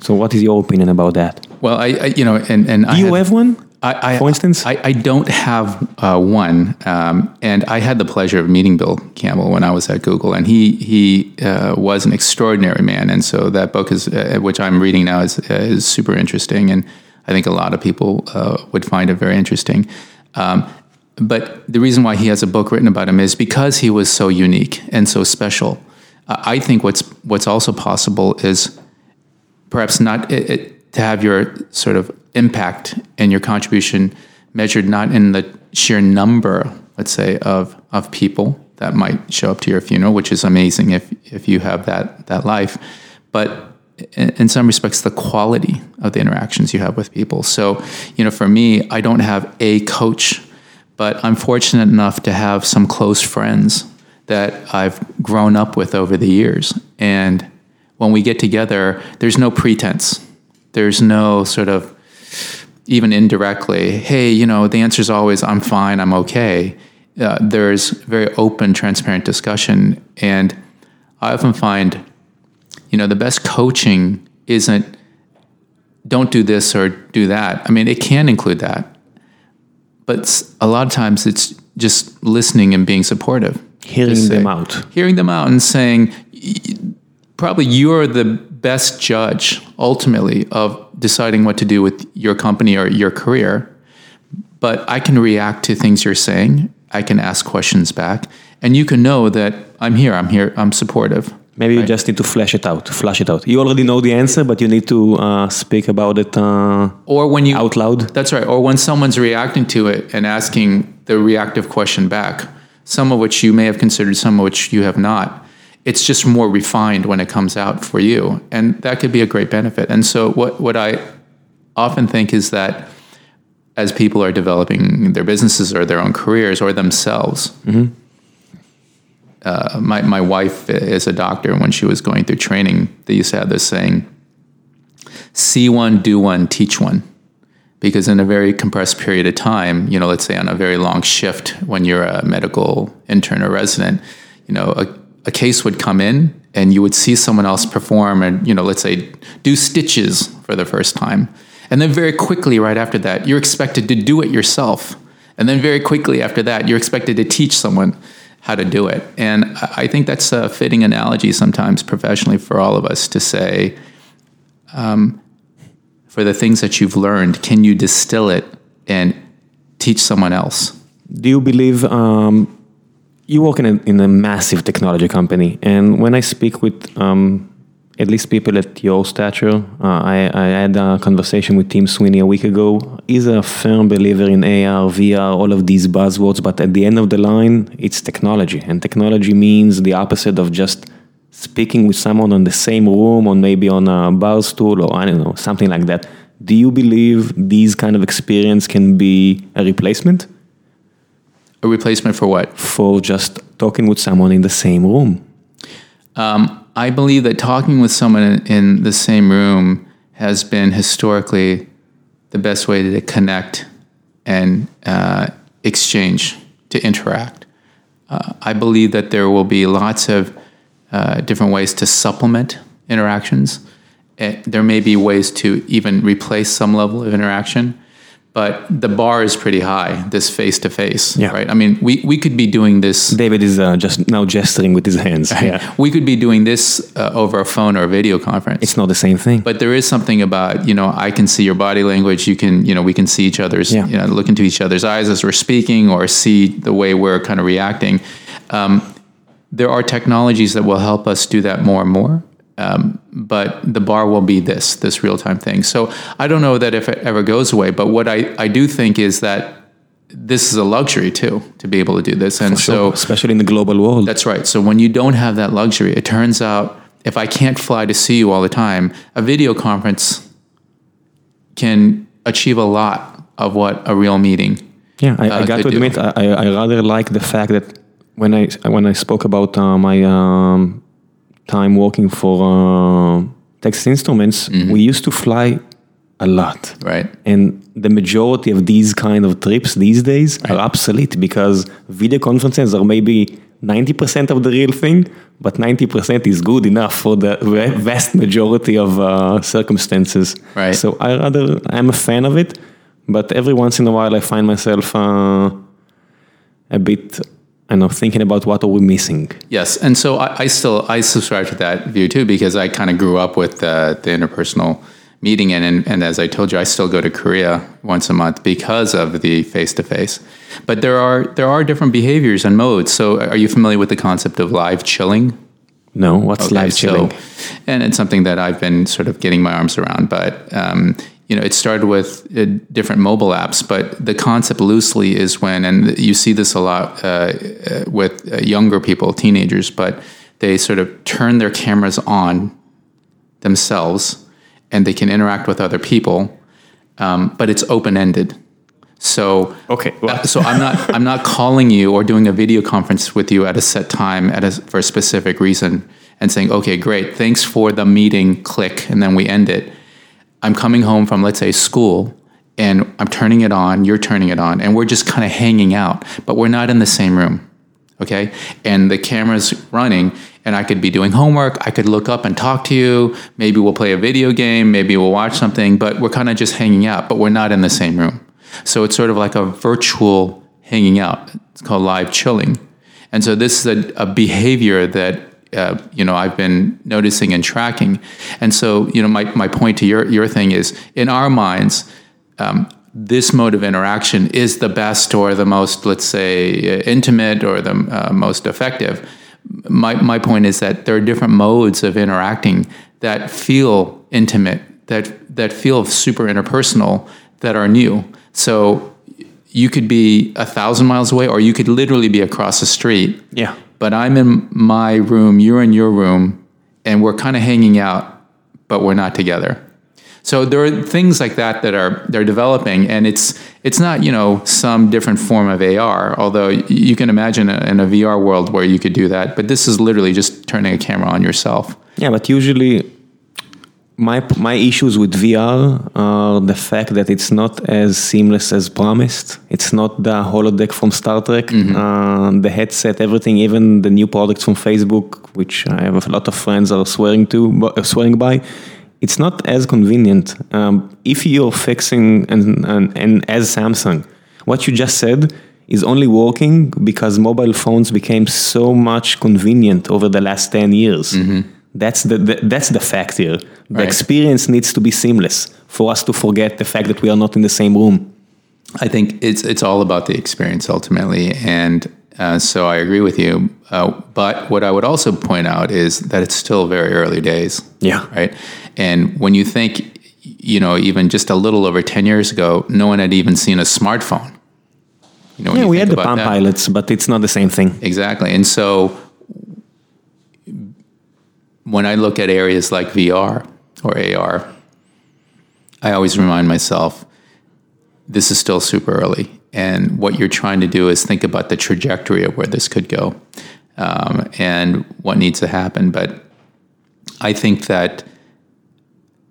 So, what is your opinion about that? Well, I, I you know, and and I Do you had- have one? I, I, for instance? I, I don't have uh, one, um, and I had the pleasure of meeting Bill Campbell when I was at Google, and he he uh, was an extraordinary man, and so that book is, uh, which I'm reading now, is uh, is super interesting, and I think a lot of people uh, would find it very interesting. Um, but the reason why he has a book written about him is because he was so unique and so special. Uh, I think what's what's also possible is perhaps not it, it, to have your sort of impact and your contribution measured not in the sheer number, let's say, of of people that might show up to your funeral, which is amazing if if you have that that life, but in, in some respects the quality of the interactions you have with people. So, you know, for me, I don't have a coach, but I'm fortunate enough to have some close friends that I've grown up with over the years. And when we get together, there's no pretense. There's no sort of even indirectly, hey, you know, the answer is always, I'm fine, I'm okay. Uh, there's very open, transparent discussion. And I often find, you know, the best coaching isn't don't do this or do that. I mean, it can include that. but a lot of times it's just listening and being supportive. Hearing Just them out. Hearing them out and saying, probably you're the best judge ultimately of deciding what to do with your company or your career. But I can react to things you're saying. I can ask questions back. And you can know that I'm here, I'm here, I'm supportive. Maybe you just need to flesh it out, flash it out. You already know the answer, but you need to uh, speak about it uh, Or when you out loud. That's right. Or when someone's reacting to it and asking the reactive question back, some of which you may have considered, some of which you have not, it's just more refined when it comes out for you. And that could be a great benefit. And so, what, what I often think is that as people are developing their businesses or their own careers or themselves, uh, my, my wife is a doctor, and when she was going through training, they used to have this saying see one, do one, teach one because in a very compressed period of time, you know, let's say on a very long shift when you're a medical intern or resident, you know, a, a case would come in and you would see someone else perform and, you know, let's say do stitches for the first time. And then very quickly right after that, you're expected to do it yourself. And then very quickly after that, you're expected to teach someone how to do it. And I think that's a fitting analogy sometimes professionally for all of us to say, for the things that you've learned, can you distill it and teach someone else? Do you believe um, you work in a, in a massive technology company? And when I speak with um, at least people at your stature, uh, I, I had a conversation with Tim Sweeney a week ago. He's a firm believer in AR, VR, all of these buzzwords, but at the end of the line, it's technology. And technology means the opposite of just speaking with someone on the same room or maybe on a bar stool or I don't know, something like that. Do you believe these kind of experience can be a replacement? A replacement for what? for just talking with someone in the same room. Um, I believe that talking with someone in, in the same room has been historically the best way to connect and uh, exchange, to interact. Uh, I believe that there will be lots of uh, different ways to supplement interactions. Eh, there may be ways to even replace some level of interaction, but the bar is pretty high, this face to face, right? I mean, we, we could be doing this David is uh, just now gesturing with his hands. Yeah. we could be doing this uh, over a phone or a video conference. It's not the same thing. but there is something about you know I can see your body language. You can you know we can see each other's Yeah. you know look into each other's eyes as we're speaking or see the way we're kind of reacting. Um, there are technologies that will help us do that more and more. Um, but the bar will be this this real time thing. So I don't know that if it ever goes away. But what I I do think is that this is a luxury too to be able to do this. And so so, especially in the global world. that's right. So when you don't have that luxury, it turns out if I can't fly to see you all the time, a video conference can achieve a lot of what a real meeting. yeah, I, I uh, got to admit, I, I I rather like the fact that when I when I spoke about uh, my um, time working for uh, Texas Instruments, Mm-hmm. we used to fly a lot. Right. And the majority of these kind of trips these days are obsolete because video conferences are maybe 90% of the real thing, but 90% is good enough for the vast majority of uh, circumstances. Right. So I rather, I'm a fan of it, but every once in a while I find myself uh, a bit, I know, thinking about what are we missing. Yes, and so I, I still I subscribe to that view too because I kind of grew up with uh, the interpersonal meeting, and, and and as I told you, I still go to Korea once a month because of the face to face. But there are there are different behaviors and modes. So are you familiar with the concept of live chilling? No, what's Okay, live chilling? So, and it's something that I've been sort of getting my arms around. But um, you know, it started with uh, different mobile apps. But the concept loosely is when, and you see this a lot uh, uh, with uh, younger people, teenagers, but they sort of turn their cameras on themselves, and they can interact with other people. Um, but it's open ended. So Okay, well- uh, so I'm not I'm not calling you or doing a video conference with you at a set time at a, for a specific reason and saying, okay, great, thanks for the meeting, click, and then we end it. I'm coming home from let's say school and I'm turning it on, you're turning it on, and we're just kind of hanging out, but we're not in the same room. Okay? And the camera's running and I could be doing homework, I could look up and talk to you, maybe we'll play a video game, maybe we'll watch something, but we're kind of just hanging out, but we're not in the same room. So it's sort of like a virtual hanging out. It's called live chilling. And so this is a, a behavior that uh, you know I've been noticing and tracking. And so you know my, my point to your your thing is in our minds. Um, this mode of interaction is the best or the most, let's say, uh, intimate or the uh, most effective. My, my point is that there are different modes of interacting that feel intimate, that, that feel super interpersonal, that are new. So you could be a thousand miles away or you could literally be across the street. Yeah. But I'm in my room, you're in your room, and we're kind of hanging out, but we're not together. So there are things like that that are they're developing, and it's it's not you know some different form of AR. Although you can imagine a, in a VR world where you could do that, but this is literally just turning a camera on yourself. Yeah, but usually my my issues with VR are the fact that it's not as seamless as promised. It's not the holodeck from Star Trek, mm-hmm. uh, the headset, everything, even the new products from Facebook, which I have a lot of friends are swearing to, uh, swearing by it's not as convenient. Um, if you're fixing, and, and, and as Samsung, what you just said is only working because mobile phones became so much convenient over the last 10 years. Mm-hmm. That's the, the, that's the fact here. The right. experience needs to be seamless for us to forget the fact that we are not in the same room. I think it's it's all about the experience ultimately, and uh, so I agree with you. Uh, but what I would also point out is that it's still very early days. Yeah. Right. And when you think, you know, even just a little over 10 years ago, no one had even seen a smartphone. You know, yeah, we had the Palm Pilots, but it's not the same thing. Exactly. And so when I look at areas like VR or AR, I always remind myself this is still super early. And what you're trying to do is think about the trajectory of where this could go um, and what needs to happen. But I think that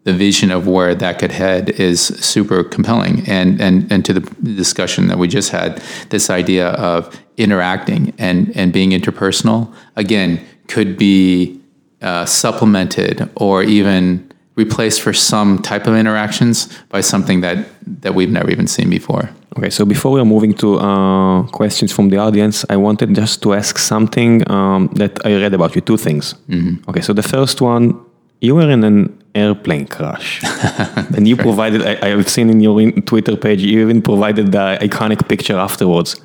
the vision of where that could head is super compelling. And, and, and to the discussion that we just had, this idea of interacting and, and being interpersonal, again, could be uh, supplemented or even replaced for some type of interactions by something that, that we've never even seen before. Okay, so before we are moving to uh, questions from the audience, I wanted just to ask something um, that I read about you, two things. Mm-hmm. Okay, so the first one, you were in an airplane crash. [LAUGHS] and you provided, I, have seen in your Twitter page, you even provided the iconic picture afterwards.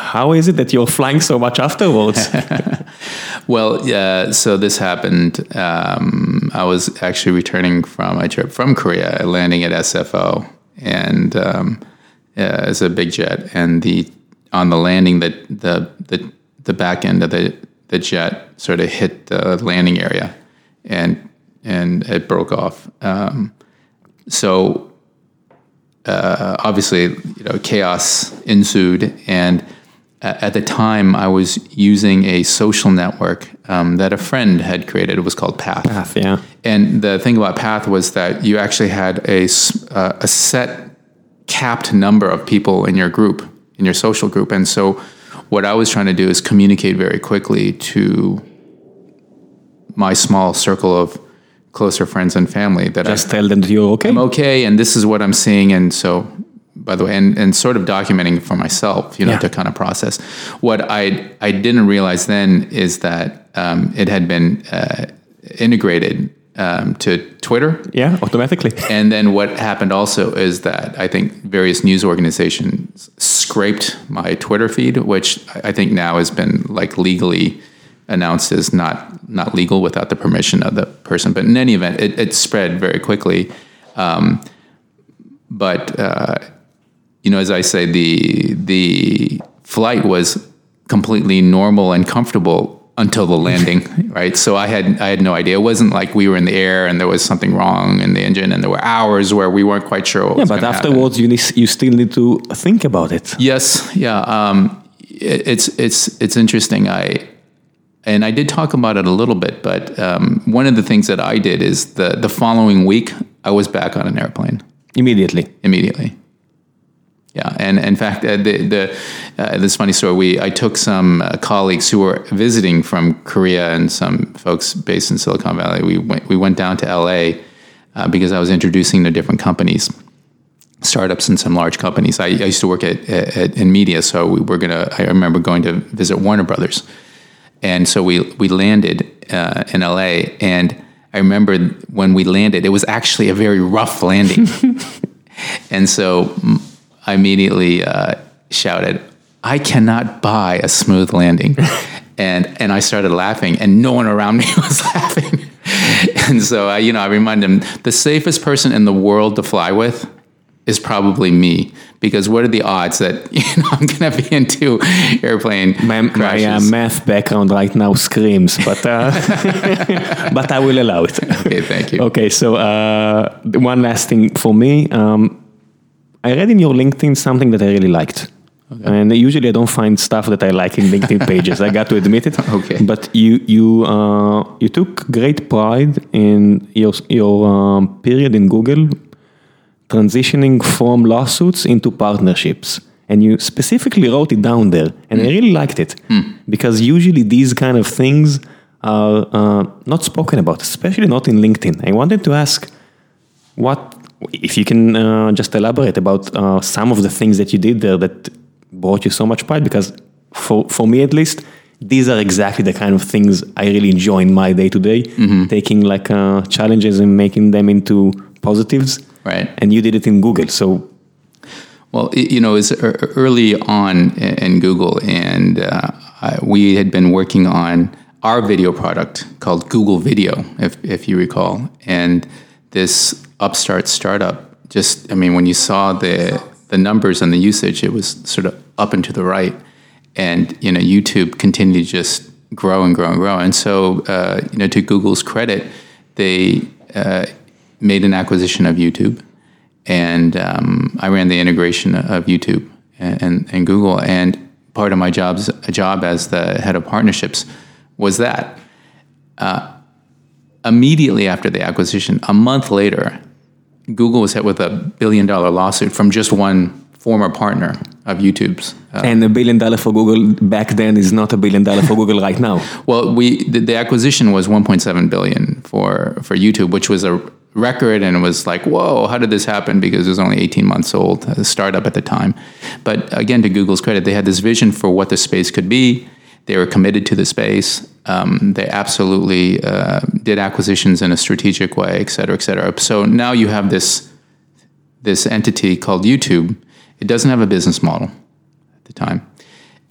How is it that you're flying so much afterwards? [LAUGHS] well, yeah, so this happened. Um, I was actually returning from my trip from Korea, landing at SFO, and um, yeah, it's a big jet. And the on the landing, the the the, the back end of the the jet sort of hit the landing area, and and it broke off. Um, so uh, obviously, you know, chaos ensued, and at the time, I was using a social network um, that a friend had created. It was called Path. Path, yeah. And the thing about Path was that you actually had a uh, a set capped number of people in your group, in your social group, and so what I was trying to do is communicate very quickly to my small circle of closer friends and family that just I, tell them that you're okay. I'm okay, and this is what I'm seeing, and so by the way, and, and sort of documenting for myself, you know, yeah. to kind of process. What I I didn't realize then is that um, it had been uh, integrated um, to Twitter. Yeah, automatically. And then what happened also is that I think various news organizations scraped my Twitter feed, which I think now has been like legally announced as not not legal without the permission of the person. But in any event, it, it spread very quickly. Um, but uh, you know, as I say, the the flight was completely normal and comfortable until the landing, [LAUGHS] right? So I had I had no idea. It wasn't like we were in the air and there was something wrong in the engine, and there were hours where we weren't quite sure. yeah, but afterwards, happen. you need, you still need to think about it. Yes, yeah. Um, it, it's it's it's interesting. I and I did talk about it a little bit, but um, one of the things that I did is the the following week I was back on an airplane immediately. Immediately. Yeah, and in fact, uh, the, the uh, this funny story. We I took some uh, colleagues who were visiting from Korea and some folks based in Silicon Valley. We went we went down to L.A. Uh, because I was introducing the different companies, startups and some large companies. I, I used to work at, at, in media, so we were gonna. I remember going to visit Warner Brothers, and so we we landed uh, in LA, and I remember when we landed, it was actually a very rough landing, [LAUGHS] and so I immediately uh, shouted, "I cannot buy a smooth landing." [LAUGHS] and and I started laughing, and no one around me [LAUGHS] was laughing. and so I, you know, I remind them the safest person in the world to fly with is probably me because what are the odds that [LAUGHS] you know I'm gonna be into airplane My, my uh, math background right now screams, but uh, but I will allow it. okay, thank you. Okay, so uh, one last thing for me. Um, I read in your LinkedIn something that I really liked. And usually I don't find stuff that I like in LinkedIn pages. I got to admit it. [LAUGHS] Okay. But you you uh, you took great pride in your your um, period in Google, transitioning from lawsuits into partnerships. And you specifically wrote it down there, and I really liked it because usually these kind of things are uh, not spoken about, especially not in LinkedIn. I wanted to ask what if you can uh, just elaborate about uh, some of the things that you did there that brought you so much pride because for, for me at least these are exactly the kind of things i really enjoy in my day to day taking like uh, challenges and making them into positives Right. and you did it in google so Well, you know, it's early on in in Google, and uh, we had been working on our video product called Google Video, if, if you recall. And this upstart startup just, I mean, when you saw the, the numbers and the usage, it was sort of up and to the right. And, you know, YouTube continued to just grow and grow and grow. And so, uh, you know, to Google's credit, they uh, made an acquisition of YouTube and um, I ran the integration of YouTube and, and, and Google. And part of my job's job as the head of partnerships was that. Uh, immediately after the acquisition, a month later, Google was hit with a billion dollar lawsuit from just one former partner of YouTube's. Uh, and a billion dollar for google back then is not a billion dollar for google right now [LAUGHS] well, we the, the acquisition was 1.7 billion for for YouTube, which was a record, and it was like, whoa, how did this happen? Because it was only 18 months old, a startup at the time. But again, to Google's credit, they had this vision for what the space could be. They were committed to the space. Um, they absolutely uh, did acquisitions in a strategic way, et cetera, et cetera. So now you have this this entity called YouTube. It doesn't have a business model at the time.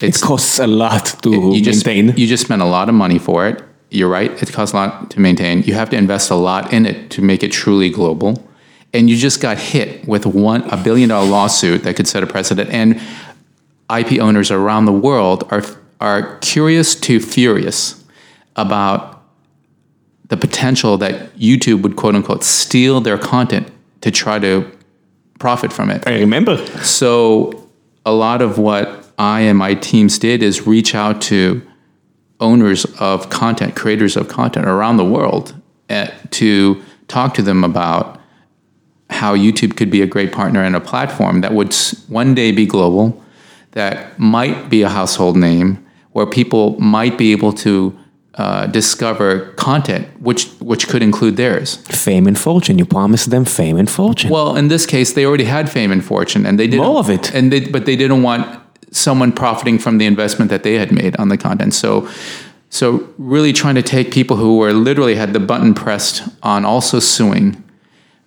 it costs a lot to you just maintain you just spend a lot of money for it. You're right; it costs a lot to maintain. You have to invest a lot in it to make it truly global, and you just got hit with one a billion dollar lawsuit that could set a precedent. And IP owners around the world are are curious to furious about the potential that YouTube would quote unquote steal their content to try to profit from it. i remember So a lot of what I and my teams did is reach out to owners of content, creators of content around the world eh, to talk to them about how YouTube could be a great partner and a platform that would one day be global, that might be a household name, where people might be able to uh, discover content which which could include theirs. fame and fortune you promised them fame and fortune Well, in this case, they already had fame and fortune, and they didn't More of it. And they, but they didn't want someone profiting from the investment that they had made on the content. So, so really trying to take people who were literally had the button pressed on also suing,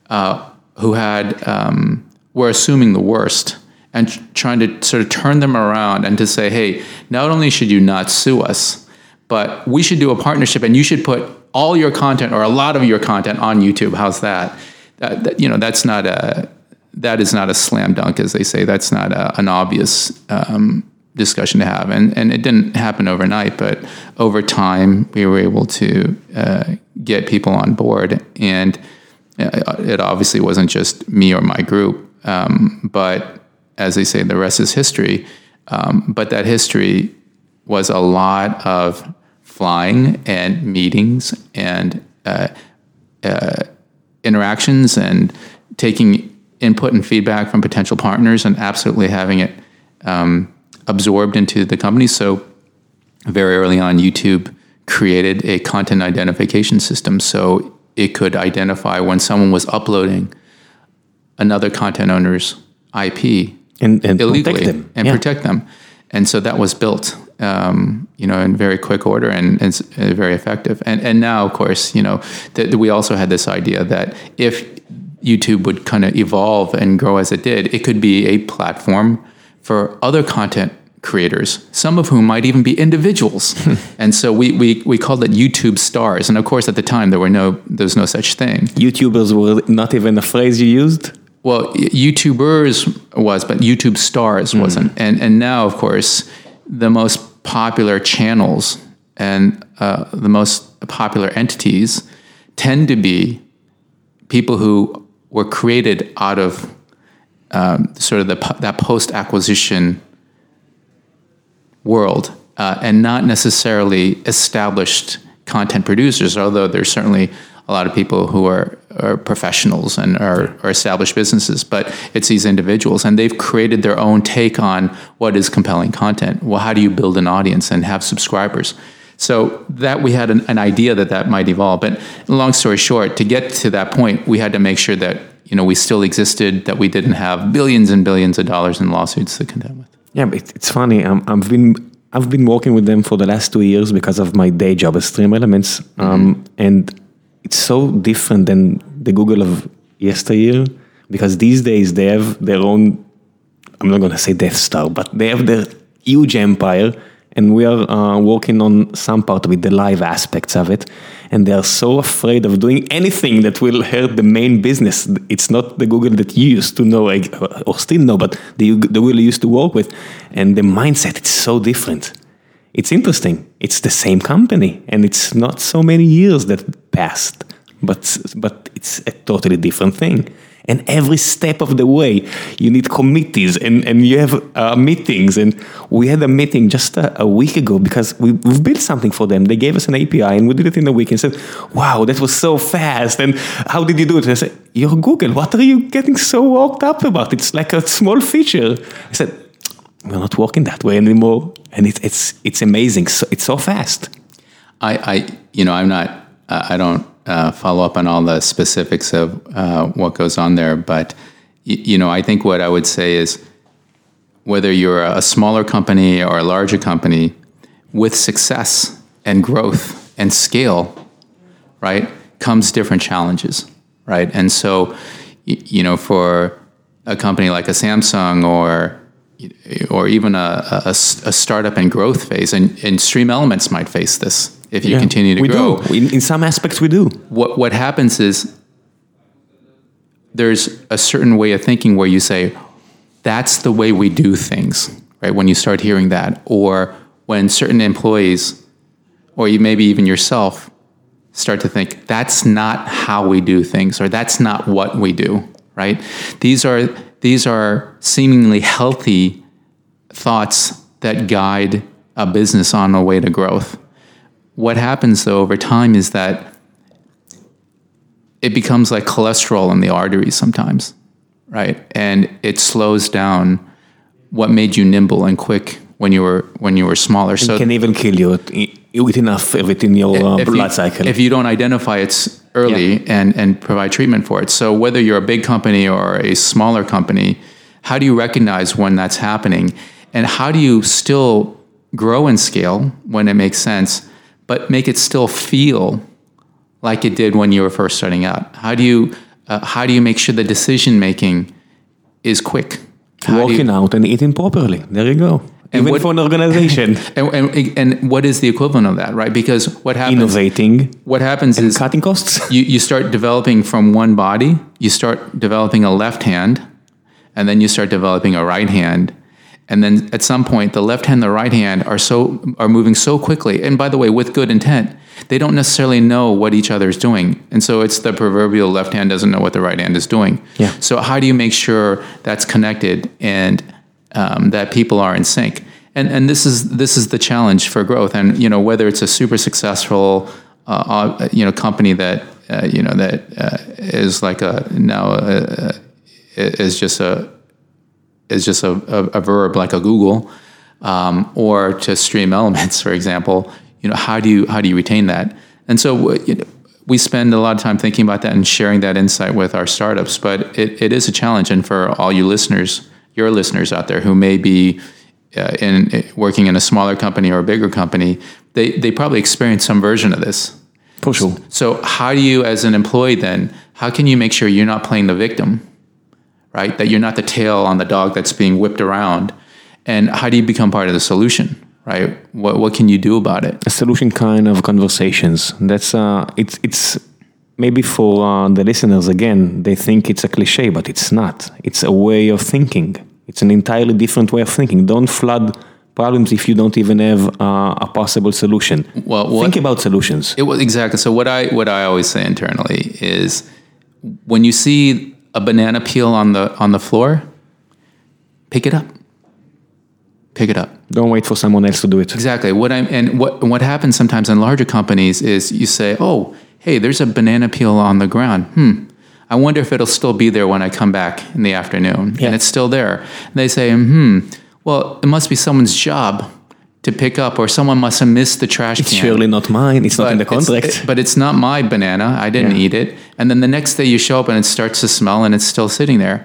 uh, who had um, were assuming the worst, and trying to sort of turn them around and to say, hey, not only should you not sue us, but we should do a partnership, and you should put all your content or a lot of your content on YouTube. How's that? That, that- you know, that's not a that is not a slam dunk, as they say. That's not a, an obvious um, discussion to have, and and it didn't happen overnight, but over time we were able to uh, get people on board, and uh, it obviously wasn't just me or my group, um, but as they say, the rest is history. Um, but that history was a lot of flying and meetings and uh, uh, interactions and taking input and feedback from potential partners and absolutely having it um, absorbed into the company. So very early on, YouTube created a content identification system so it could identify when someone was uploading another content owner's IP And, and illegally protect them. and Yeah. protect them. And so that was built, um, you know, in very quick order and it's uh, very effective. And and now, of course, you know, that we also had this idea that if YouTube would kind of evolve and grow as it did, it could be a platform for other content creators, some of whom might even be individuals. [LAUGHS] and so we, we we called it YouTube stars. And of course, at the time, there were no there's no such thing. YouTubers were not even a phrase you used. Well, YouTubers was, but YouTube stars wasn't. And and now, of course, the most popular channels and uh, the most popular entities tend to be people who were created out of um, sort of the that post acquisition world, uh, and not necessarily established content producers. Although there's certainly a lot of people who are, are professionals and are, are established businesses, but it's these individuals, and they've created their own take on what is compelling content. Well, how do you build an audience and have subscribers? So that we had an, an idea that that might evolve. But long story short, to get to that point, we had to make sure that you know we still existed, that we didn't have billions and billions of dollars in lawsuits to contend with. Yeah, but it's funny. Um, I've been I've been working with them for the last two years because of my day job as Stream Elements, um, and it's so different than the Google of yesteryear. Because these days they have their own. I'm not gonna say Death Star, but they have their huge empire, and we are uh, working on some part it, the live aspects of it, and they are so afraid of doing anything that will hurt the main business. It's not the Google that you used to know or still know, but the, the Google you used to work with, and the mindset it's so different. It's interesting. It's the same company, and it's not so many years that passed, but but it's a totally different thing. And every step of the way, you need committees and, and you have uh, meetings. And we had a meeting just a, a week ago because we, we've built something for them. They gave us an API and we did it in a week and said, wow, that was so fast. And how did you do it? And I said, you're Google. What are you getting so worked up about? It's like a small feature. I said, we're not walking that way anymore. And it, it's, it's amazing. So, it's so fast. I, I you know, I'm not, uh, I don't uh, follow up on all the specifics of uh, what goes on there, but y- you know, I think what I would say is whether you're a smaller company or a larger company, with success and growth and scale, right, comes different challenges, right? And so, you know, for a company like a Samsung or or even a, a, a startup and growth phase, and, and Stream Elements might face this if you Yeah, continue to we grow. do. In, in some aspects, we do. What what happens is there's a certain way of thinking where you say, "That's the way we do things," right? When you start hearing that, or when certain employees, or you maybe even yourself, start to think, "That's not how we do things," or "That's not what we do," right? These are these are seemingly healthy thoughts that guide a business on a way to growth. What happens though over time is that it becomes like cholesterol in the arteries sometimes, right? And it slows down what made you nimble and quick when you were when you were smaller. So It can even kill you with- enough of it in your uh, blood you, cycle. If you don't identify it early and, and provide treatment for it. So whether you're a big company or a smaller company, how do you recognize when that's happening? And how do you still grow and scale when it makes sense, but make it still feel like it did when you were first starting out? How do you uh, how do you make sure the decision making is quick? How do you- out and eating properly. There you go. Even what- for an organization. [LAUGHS] and, and, and what is the equivalent of that, right? Because what happens Innovating what happens is cutting costs. you, you start developing from one body, you start developing a left hand, and then you start developing a right hand. And then at some point, the left hand and the right hand are so are moving so quickly. And by the way, with good intent, they don't necessarily know what each other is doing. And so it's the proverbial left hand doesn't know what the right hand is doing. Yeah. So how do you make sure that's connected and um, that people are in sync? And and this is this is the challenge for growth. And you know whether it's a super successful uh, uh, you know company that uh, you know that uh, is like a now uh, is just a is just a, a, a verb like a Google, um, or to stream [LAUGHS] elements, for example. You know how do you how do you retain that? And so uh, you know, we spend a lot of time thinking about that and sharing that insight with our startups. But it, it is a challenge, and for all you listeners, your listeners out there who may be uh, in working in a smaller company or a bigger company, they they probably experience some version of this. For sure. So how do you, as an employee, then how can you make sure you're not playing the victim, right? That you're not the tail on the dog that's being whipped around, and how do you become part of the solution? Right? What what can you do about it? a solution kind of conversations. That's uh, it's it's maybe for uh, the listeners again, they think it's a cliche, but it's not. It's a way of thinking. It's an entirely different way of thinking. Don't flood problems if you don't even have uh, a possible solution. Well, what- think about solutions. It was exactly. So what I what I always say internally is, when you see a banana peel on the on the floor, pick it up. Pick it up. Don't wait for someone else to do it. Exactly. What I'm and what what happens sometimes in larger companies is you say, "Oh, hey, there's a banana peel on the ground. Hmm. I wonder if it'll still be there when I come back in the afternoon." Yeah. And it's still there. And they say, "Hmm. Well, it must be someone's job to pick up, or someone must have missed the trash It's can." surely not mine. It's not in the it's- contract. it- but it's not my banana. I didn't Yeah. eat it. And then the next day you show up and it starts to smell and it's still sitting there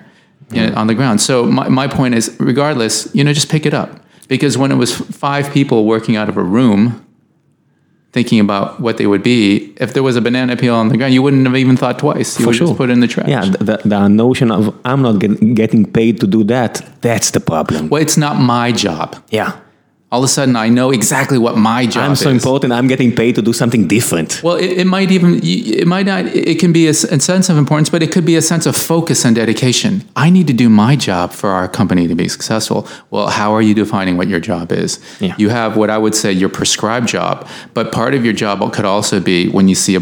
you know, on the ground. So my, my point is, regardless, you know, just pick it up. Because when it was five people working out of a room thinking about what they would be, if there was a banana peel on the ground, you wouldn't have even thought twice. You For would sure. just put it in the trash. yeah, the, the, notion of I'm not get, getting paid to do that, that's the problem. Well, it's not my job. Yeah. All of a sudden, I know exactly what my job is. I'm is. so important, I'm getting paid to do something different. Well, it, it might even, it might not, it can be a, sense of importance, but it could be a sense of focus and dedication. I need to do my job for our company to be successful. Well, how are you defining what your job is? Yeah. You have what I would say your prescribed job, but part of your job could also be when you see a,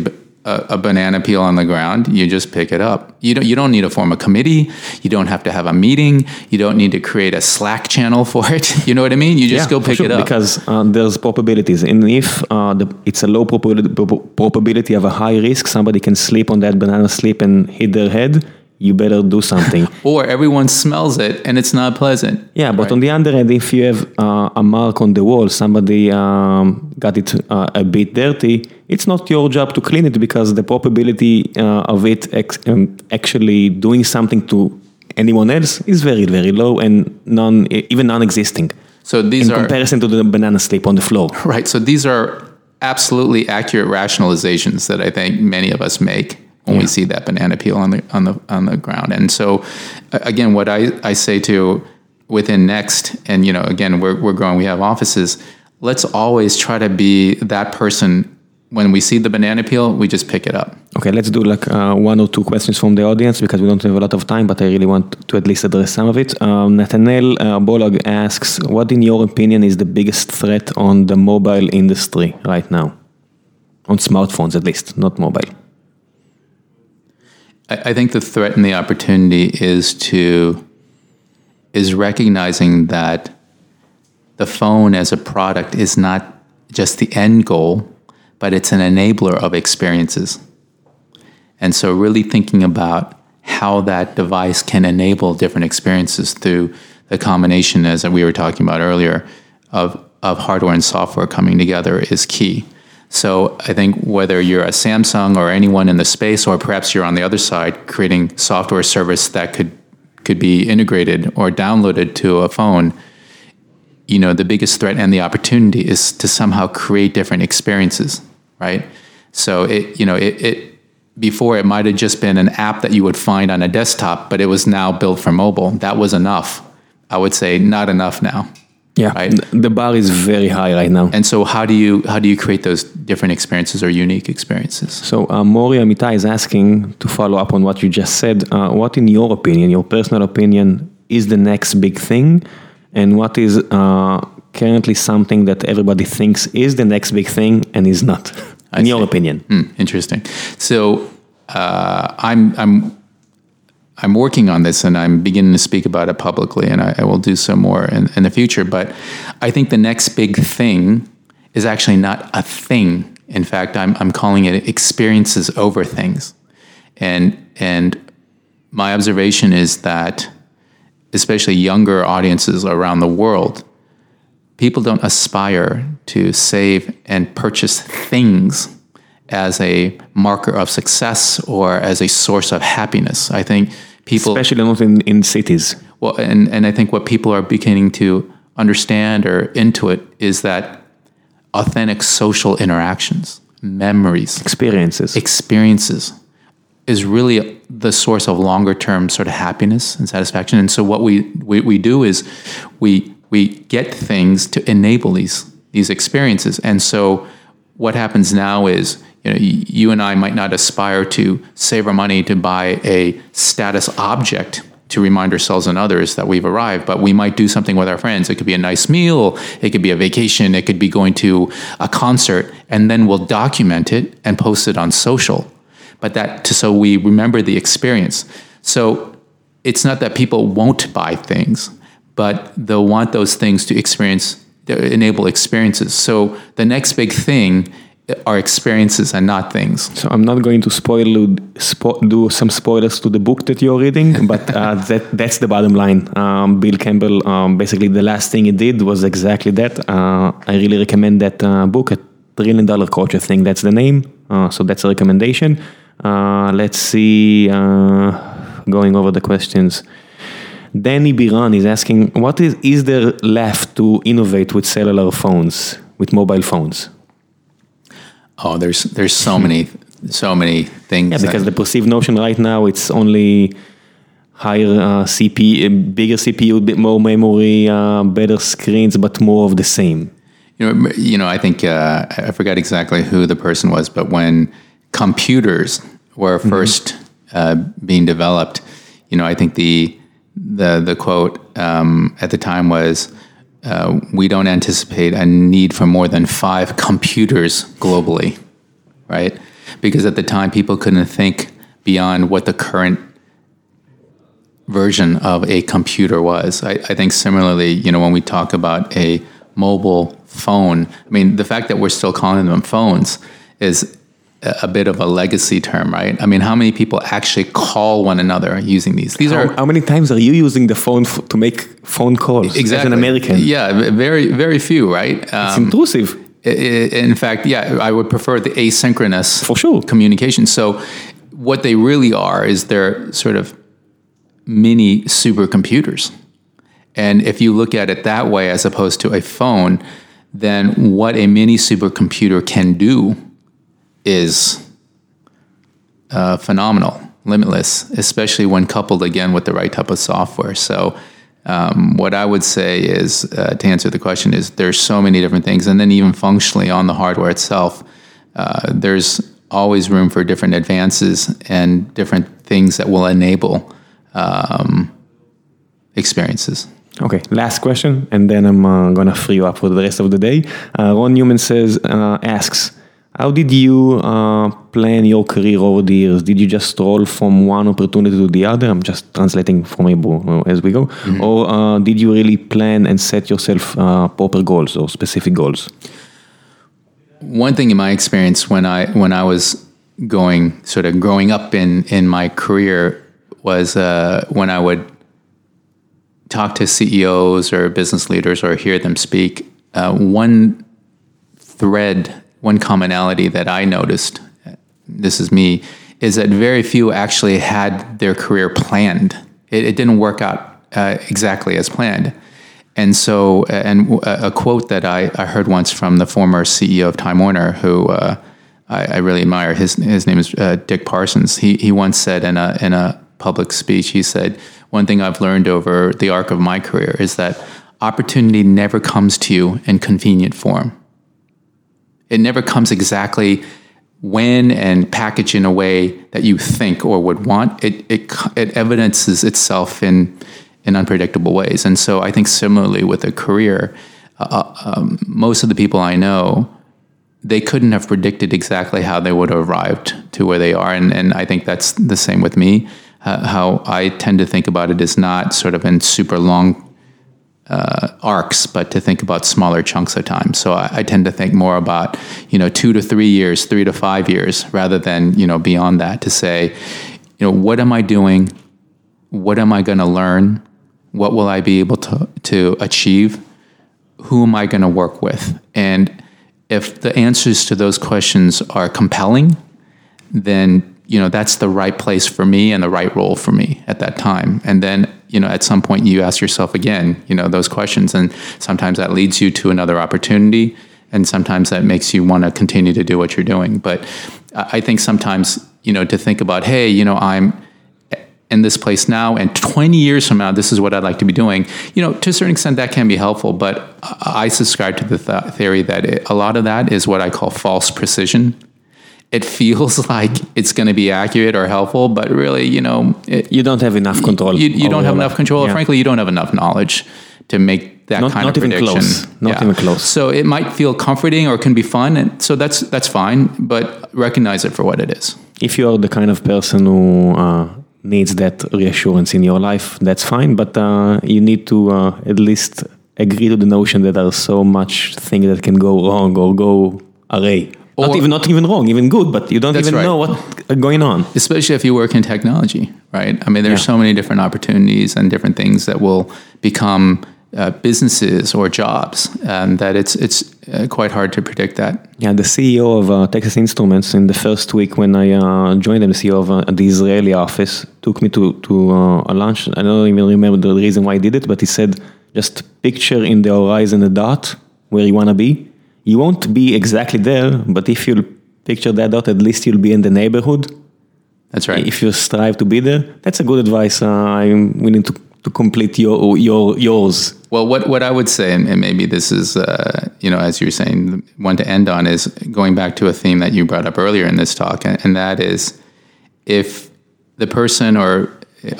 a- a banana peel on the ground, you just pick it up. You don't, you don't need to form a committee. You don't have to have a meeting. You don't need to create a Slack channel [LAUGHS] for it. You know what I mean? You just go pick sure, it up. Because uh, there's probabilities. And if uh, the, it's a low probability, probability of a high risk, somebody can sleep on that banana slip and hit their head, you better do something. [LAUGHS] or everyone smells it and it's not pleasant. yeah, but Right. on the other hand, if you have uh, a mark on the wall, somebody um, got it uh, a bit dirty, it's not your job to clean it because the probability uh, of it ex- um, actually doing something to anyone else is very, very low and non, even non-existing. So these in are in comparison to the banana slip on the floor. [LAUGHS] right. So these are absolutely accurate rationalizations that I think many of us make when we see that banana peel on the on the on the ground. And so again, what I, I say to within Next, and you know, again, we're we're growing. We have offices. Let's always try to be that person. When we see the banana peel, we just pick it up. Okay, let's do like uh, one or two questions from the audience because we don't have a lot of time, but I really want to at least address some of it. Um, Nathaniel uh, Bolog asks, what in your opinion is the biggest threat on the mobile industry right now? On smartphones at least, not mobile. I, I think the threat and the opportunity is to is recognizing that the phone as a product is not just the end goal, but it's an enabler of experiences. And so really thinking about how that device can enable different experiences through the combination, as we were talking about earlier, of, of hardware and software coming together is key. So I think whether you're a Samsung or anyone in the space, or perhaps you're on the other side creating software service that could could be integrated or downloaded to a phone, you know, the biggest threat and the opportunity is to somehow create different experiences, right? So it, you know, it, it before it might have just been an app that you would find on a desktop, but it was now built for mobile. That was enough. I would say not enough now. Yeah, Right. the bar is very high right now. And so how do you how do you create those different experiences or unique experiences? So uh, Mori is asking to follow up on what you just said. Uh, what, in your opinion, your personal opinion, is the next big thing, and what is uh, currently something that everybody thinks is the next big thing and is not? I In your opinion, Hmm, interesting. So uh, I'm I'm I'm working on this, and I'm beginning to speak about it publicly, and I, I will do so more in, in the future. But I think the next big thing is actually not a thing. In fact, I'm I'm calling it experiences over things, and and my observation is that especially younger audiences around the world people don't aspire to save and purchase things as a marker of success or as a source of happiness. I think people, Especially not in, in cities. well, and, and I think what people are beginning to understand or intuit is that authentic social interactions, memories, Experiences. experiences is really the source of longer term sort of happiness and satisfaction. And so what we, we, we do is we we get things to enable these these experiences. And so what happens now is you know you and I might not aspire to save our money to buy a status object to remind ourselves and others that we've arrived, but we might do something with our friends. It could be a nice meal, it could be a vacation, it could be going to a concert, and then we'll document it and post it on social but that so we remember the experience. So it's not that people won't buy things, but they'll want those things to experience, enable experiences. So the next big thing are experiences and not things. So I'm not going to spoil spo- do some spoilers to the book that you're reading, [LAUGHS] but uh, that that's the bottom line. Um, Bill Campbell, um, basically the last thing he did was exactly that. Uh, I really recommend that uh, book, a trillion dollar. I think that's the name. Uh, so that's a recommendation. Uh, let's see. Uh, going over the questions. Danny Biran is asking, what is is there left to innovate with cellular phones, with mobile phones? Oh, there's there's so [LAUGHS] many so many things. Yeah, that- because the perceived notion right now it's only higher uh, CP, uh, bigger CPU, bit more memory, uh, better screens, but more of the same. You know, you know, I think uh, I forgot exactly who the person was, but when computers were 1st uh, being developed, you know, I think the the the quote um, at the time was, uh, "We don't anticipate a need for more than five computers globally," right? Because at the time, people couldn't think beyond what the current version of a computer was. I, I think similarly, you know, when we talk about a mobile phone, I mean, the fact that we're still calling them phones is a, bit of a legacy term, right? I mean, how many people actually call one another using these? These How, are how many times are you using the phone f- to make phone calls exactly. as an American? Yeah, very, very few, right? It's Um, intrusive. I- I- in fact, yeah, I would prefer the asynchronous For sure. communication. So, what they really are is they're sort of mini supercomputers. And if you look at it that way, as opposed to a phone, then what a mini supercomputer can do is uh, phenomenal, limitless, especially when coupled again with the right type of software. So, um, what I would say is uh, to answer the question is there's so many different things, and then even functionally on the hardware itself, uh, there's always room for different advances and different things that will enable um, experiences. Okay, last question, and then I'm uh, gonna free you up for the rest of the day. Uh, Ron Newman says, uh, asks, how did you uh, plan your career over the years? Did you just roll from one opportunity to the other? I'm just translating from Hebrew uh, as we go. Or uh, did you really plan and set yourself uh, proper goals or specific goals? one thing in my experience when I when I was going sort of growing up in in my career was uh, when I would talk to CEOs or business leaders or hear them speak. Uh, one thread, one commonality that I noticed, this is me, is that very few actually had their career planned. It, it didn't work out uh, exactly as planned. And so, and a a quote that I, I heard once from the former CEO of Time Warner, who uh, I, I really admire. His his name is uh, Dick Parsons. He he once said in a in a public speech, he said, "One thing I've learned over the arc of my career is that opportunity never comes to you in convenient form. It never comes exactly." when and packaged in a way that you think or would want, it it, it evidences itself in in unpredictable ways. And so I think similarly with a career, uh, um, most of the people I know, they couldn't have predicted exactly how they would have arrived to where they are. And, and I think that's the same with me. Uh, how I tend to think about it is not sort of in super long uh, arcs, but to think about smaller chunks of time. So I, I tend to think more about, you know, two to three years, three to five years, rather than, you know, beyond that to say, you know, what am I doing? What am I going to learn? What will I be able to, to achieve? Who am I going to work with? And if the answers to those questions are compelling, then you know that's the right place for me and the right role for me at that time. And then you know at some point you ask yourself again, you know those questions, and sometimes that leads you to another opportunity, and sometimes that makes you want to continue to do what you're doing. But I think sometimes you know to think about, hey, you know I'm in this place now and 20 years from now this is what i'd like to be doing you know to a certain extent that can be helpful but i subscribe to the th- theory that it, a lot of that is what i call false precision it feels [LAUGHS] like it's going to be accurate or helpful but really you know it, You don't have enough control. you, you don't have enough control Yeah. frankly you don't have enough knowledge to make that Not- kind not of even prediction close. Not even close. so it might feel comforting or can be fun and so that's that's fine but recognize it for what it is If you are the kind of person who uh, needs that reassurance in your life, that's fine. But uh, you need to uh, at least agree to the notion that there are so much things that can go wrong or go array. Not even not even wrong, even good, but you don't even right. know what's going on. especially if you work in technology, right? I mean, there's Yeah. so many different opportunities and different things that will become uh, businesses or jobs, and that it's it's uh, quite hard to predict that. Yeah, the CEO of uh, Texas Instruments in the first week when I uh, joined them, the CEO of uh, the Israeli office took me to to uh, a lunch. I don't even remember the reason why he did it, but he said, "Just picture in the horizon a dot where you want to be. You won't be exactly there, but if you picture that dot, at least you'll be in the neighborhood. That's right. If you strive to be there, that's a good advice. Uh, I'm willing to to complete your your yours. Well, what, what I would say, and, and maybe this is, uh, you know, as you're saying, one to end on is going back to a theme that you brought up earlier in this talk, and, and that is if the person or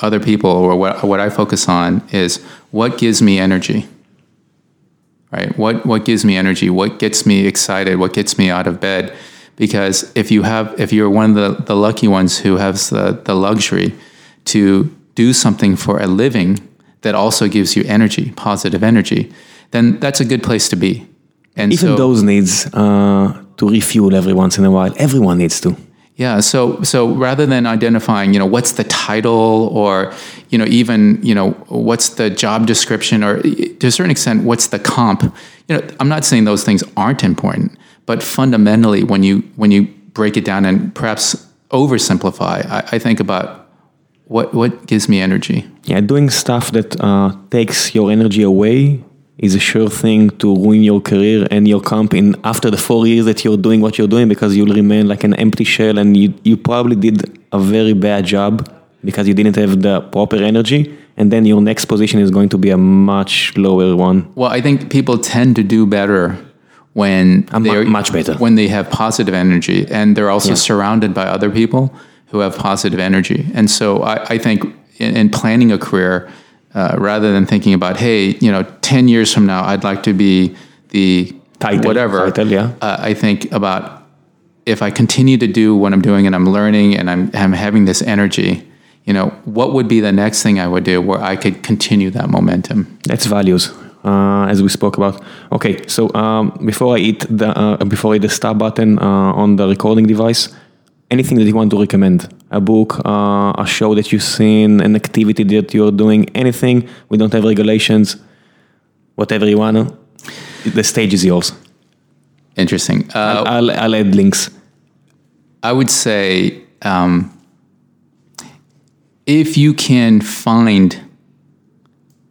other people, or what, what I focus on is what gives me energy, right? What, what gives me energy? What gets me excited? What gets me out of bed? Because if you have, if you're one of the, the lucky ones who has the, the luxury to do something for a living that also gives you energy, positive energy, then that's a good place to be. And Even so, those needs uh, to refuel every once in a while. Everyone needs to. Yeah, so so rather than identifying, you know, what's the title or you know even you know what's the job description or to a certain extent what's the comp, you know, I'm not saying those things aren't important, but fundamentally when you when you break it down and perhaps oversimplify, I, I think about what what gives me energy. Yeah, doing stuff that uh, takes your energy away is a sure thing to ruin your career and your comp in after the four years that you're doing what you're doing because you'll remain like an empty shell and you, you probably did a very bad job because you didn't have the proper energy and then your next position is going to be a much lower one. Well, I think people tend to do better when Uh, they're much better. when they have positive energy, and they're also Yeah. surrounded by other people who have positive energy. And so, I, I think in, in planning a career, uh, rather than thinking about, hey, you know, ten years from now, I'd like to be the Title, whatever. title, yeah. uh, I think about if I continue to do what I'm doing and I'm learning and I'm, I'm having this energy. You know, what would be the next thing I would do where I could continue that momentum? That's values, uh, as we spoke about. Okay, so um, before I hit the uh, before I hit the stop button uh, on the recording device, anything that you want to recommend? A book, uh, a show that you've seen, an activity that you're doing, anything. We don't have regulations. Whatever you wanna. The stage is yours. Interesting. Uh, I'll, I'll add links. I would say um, if you can find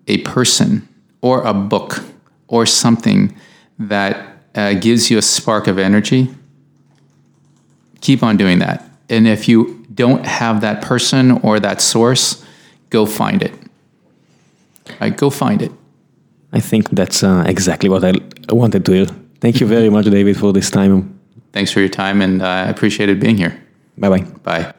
a person or a book or something that uh, gives you a spark of energy, keep on doing that. And if you don't have that person or that source, go find it. Right, go find it. I think that's uh, exactly what I wanted to hear. Thank you very much, David, for this time. Thanks for your time, and uh, I appreciated being here. Bye bye. Bye.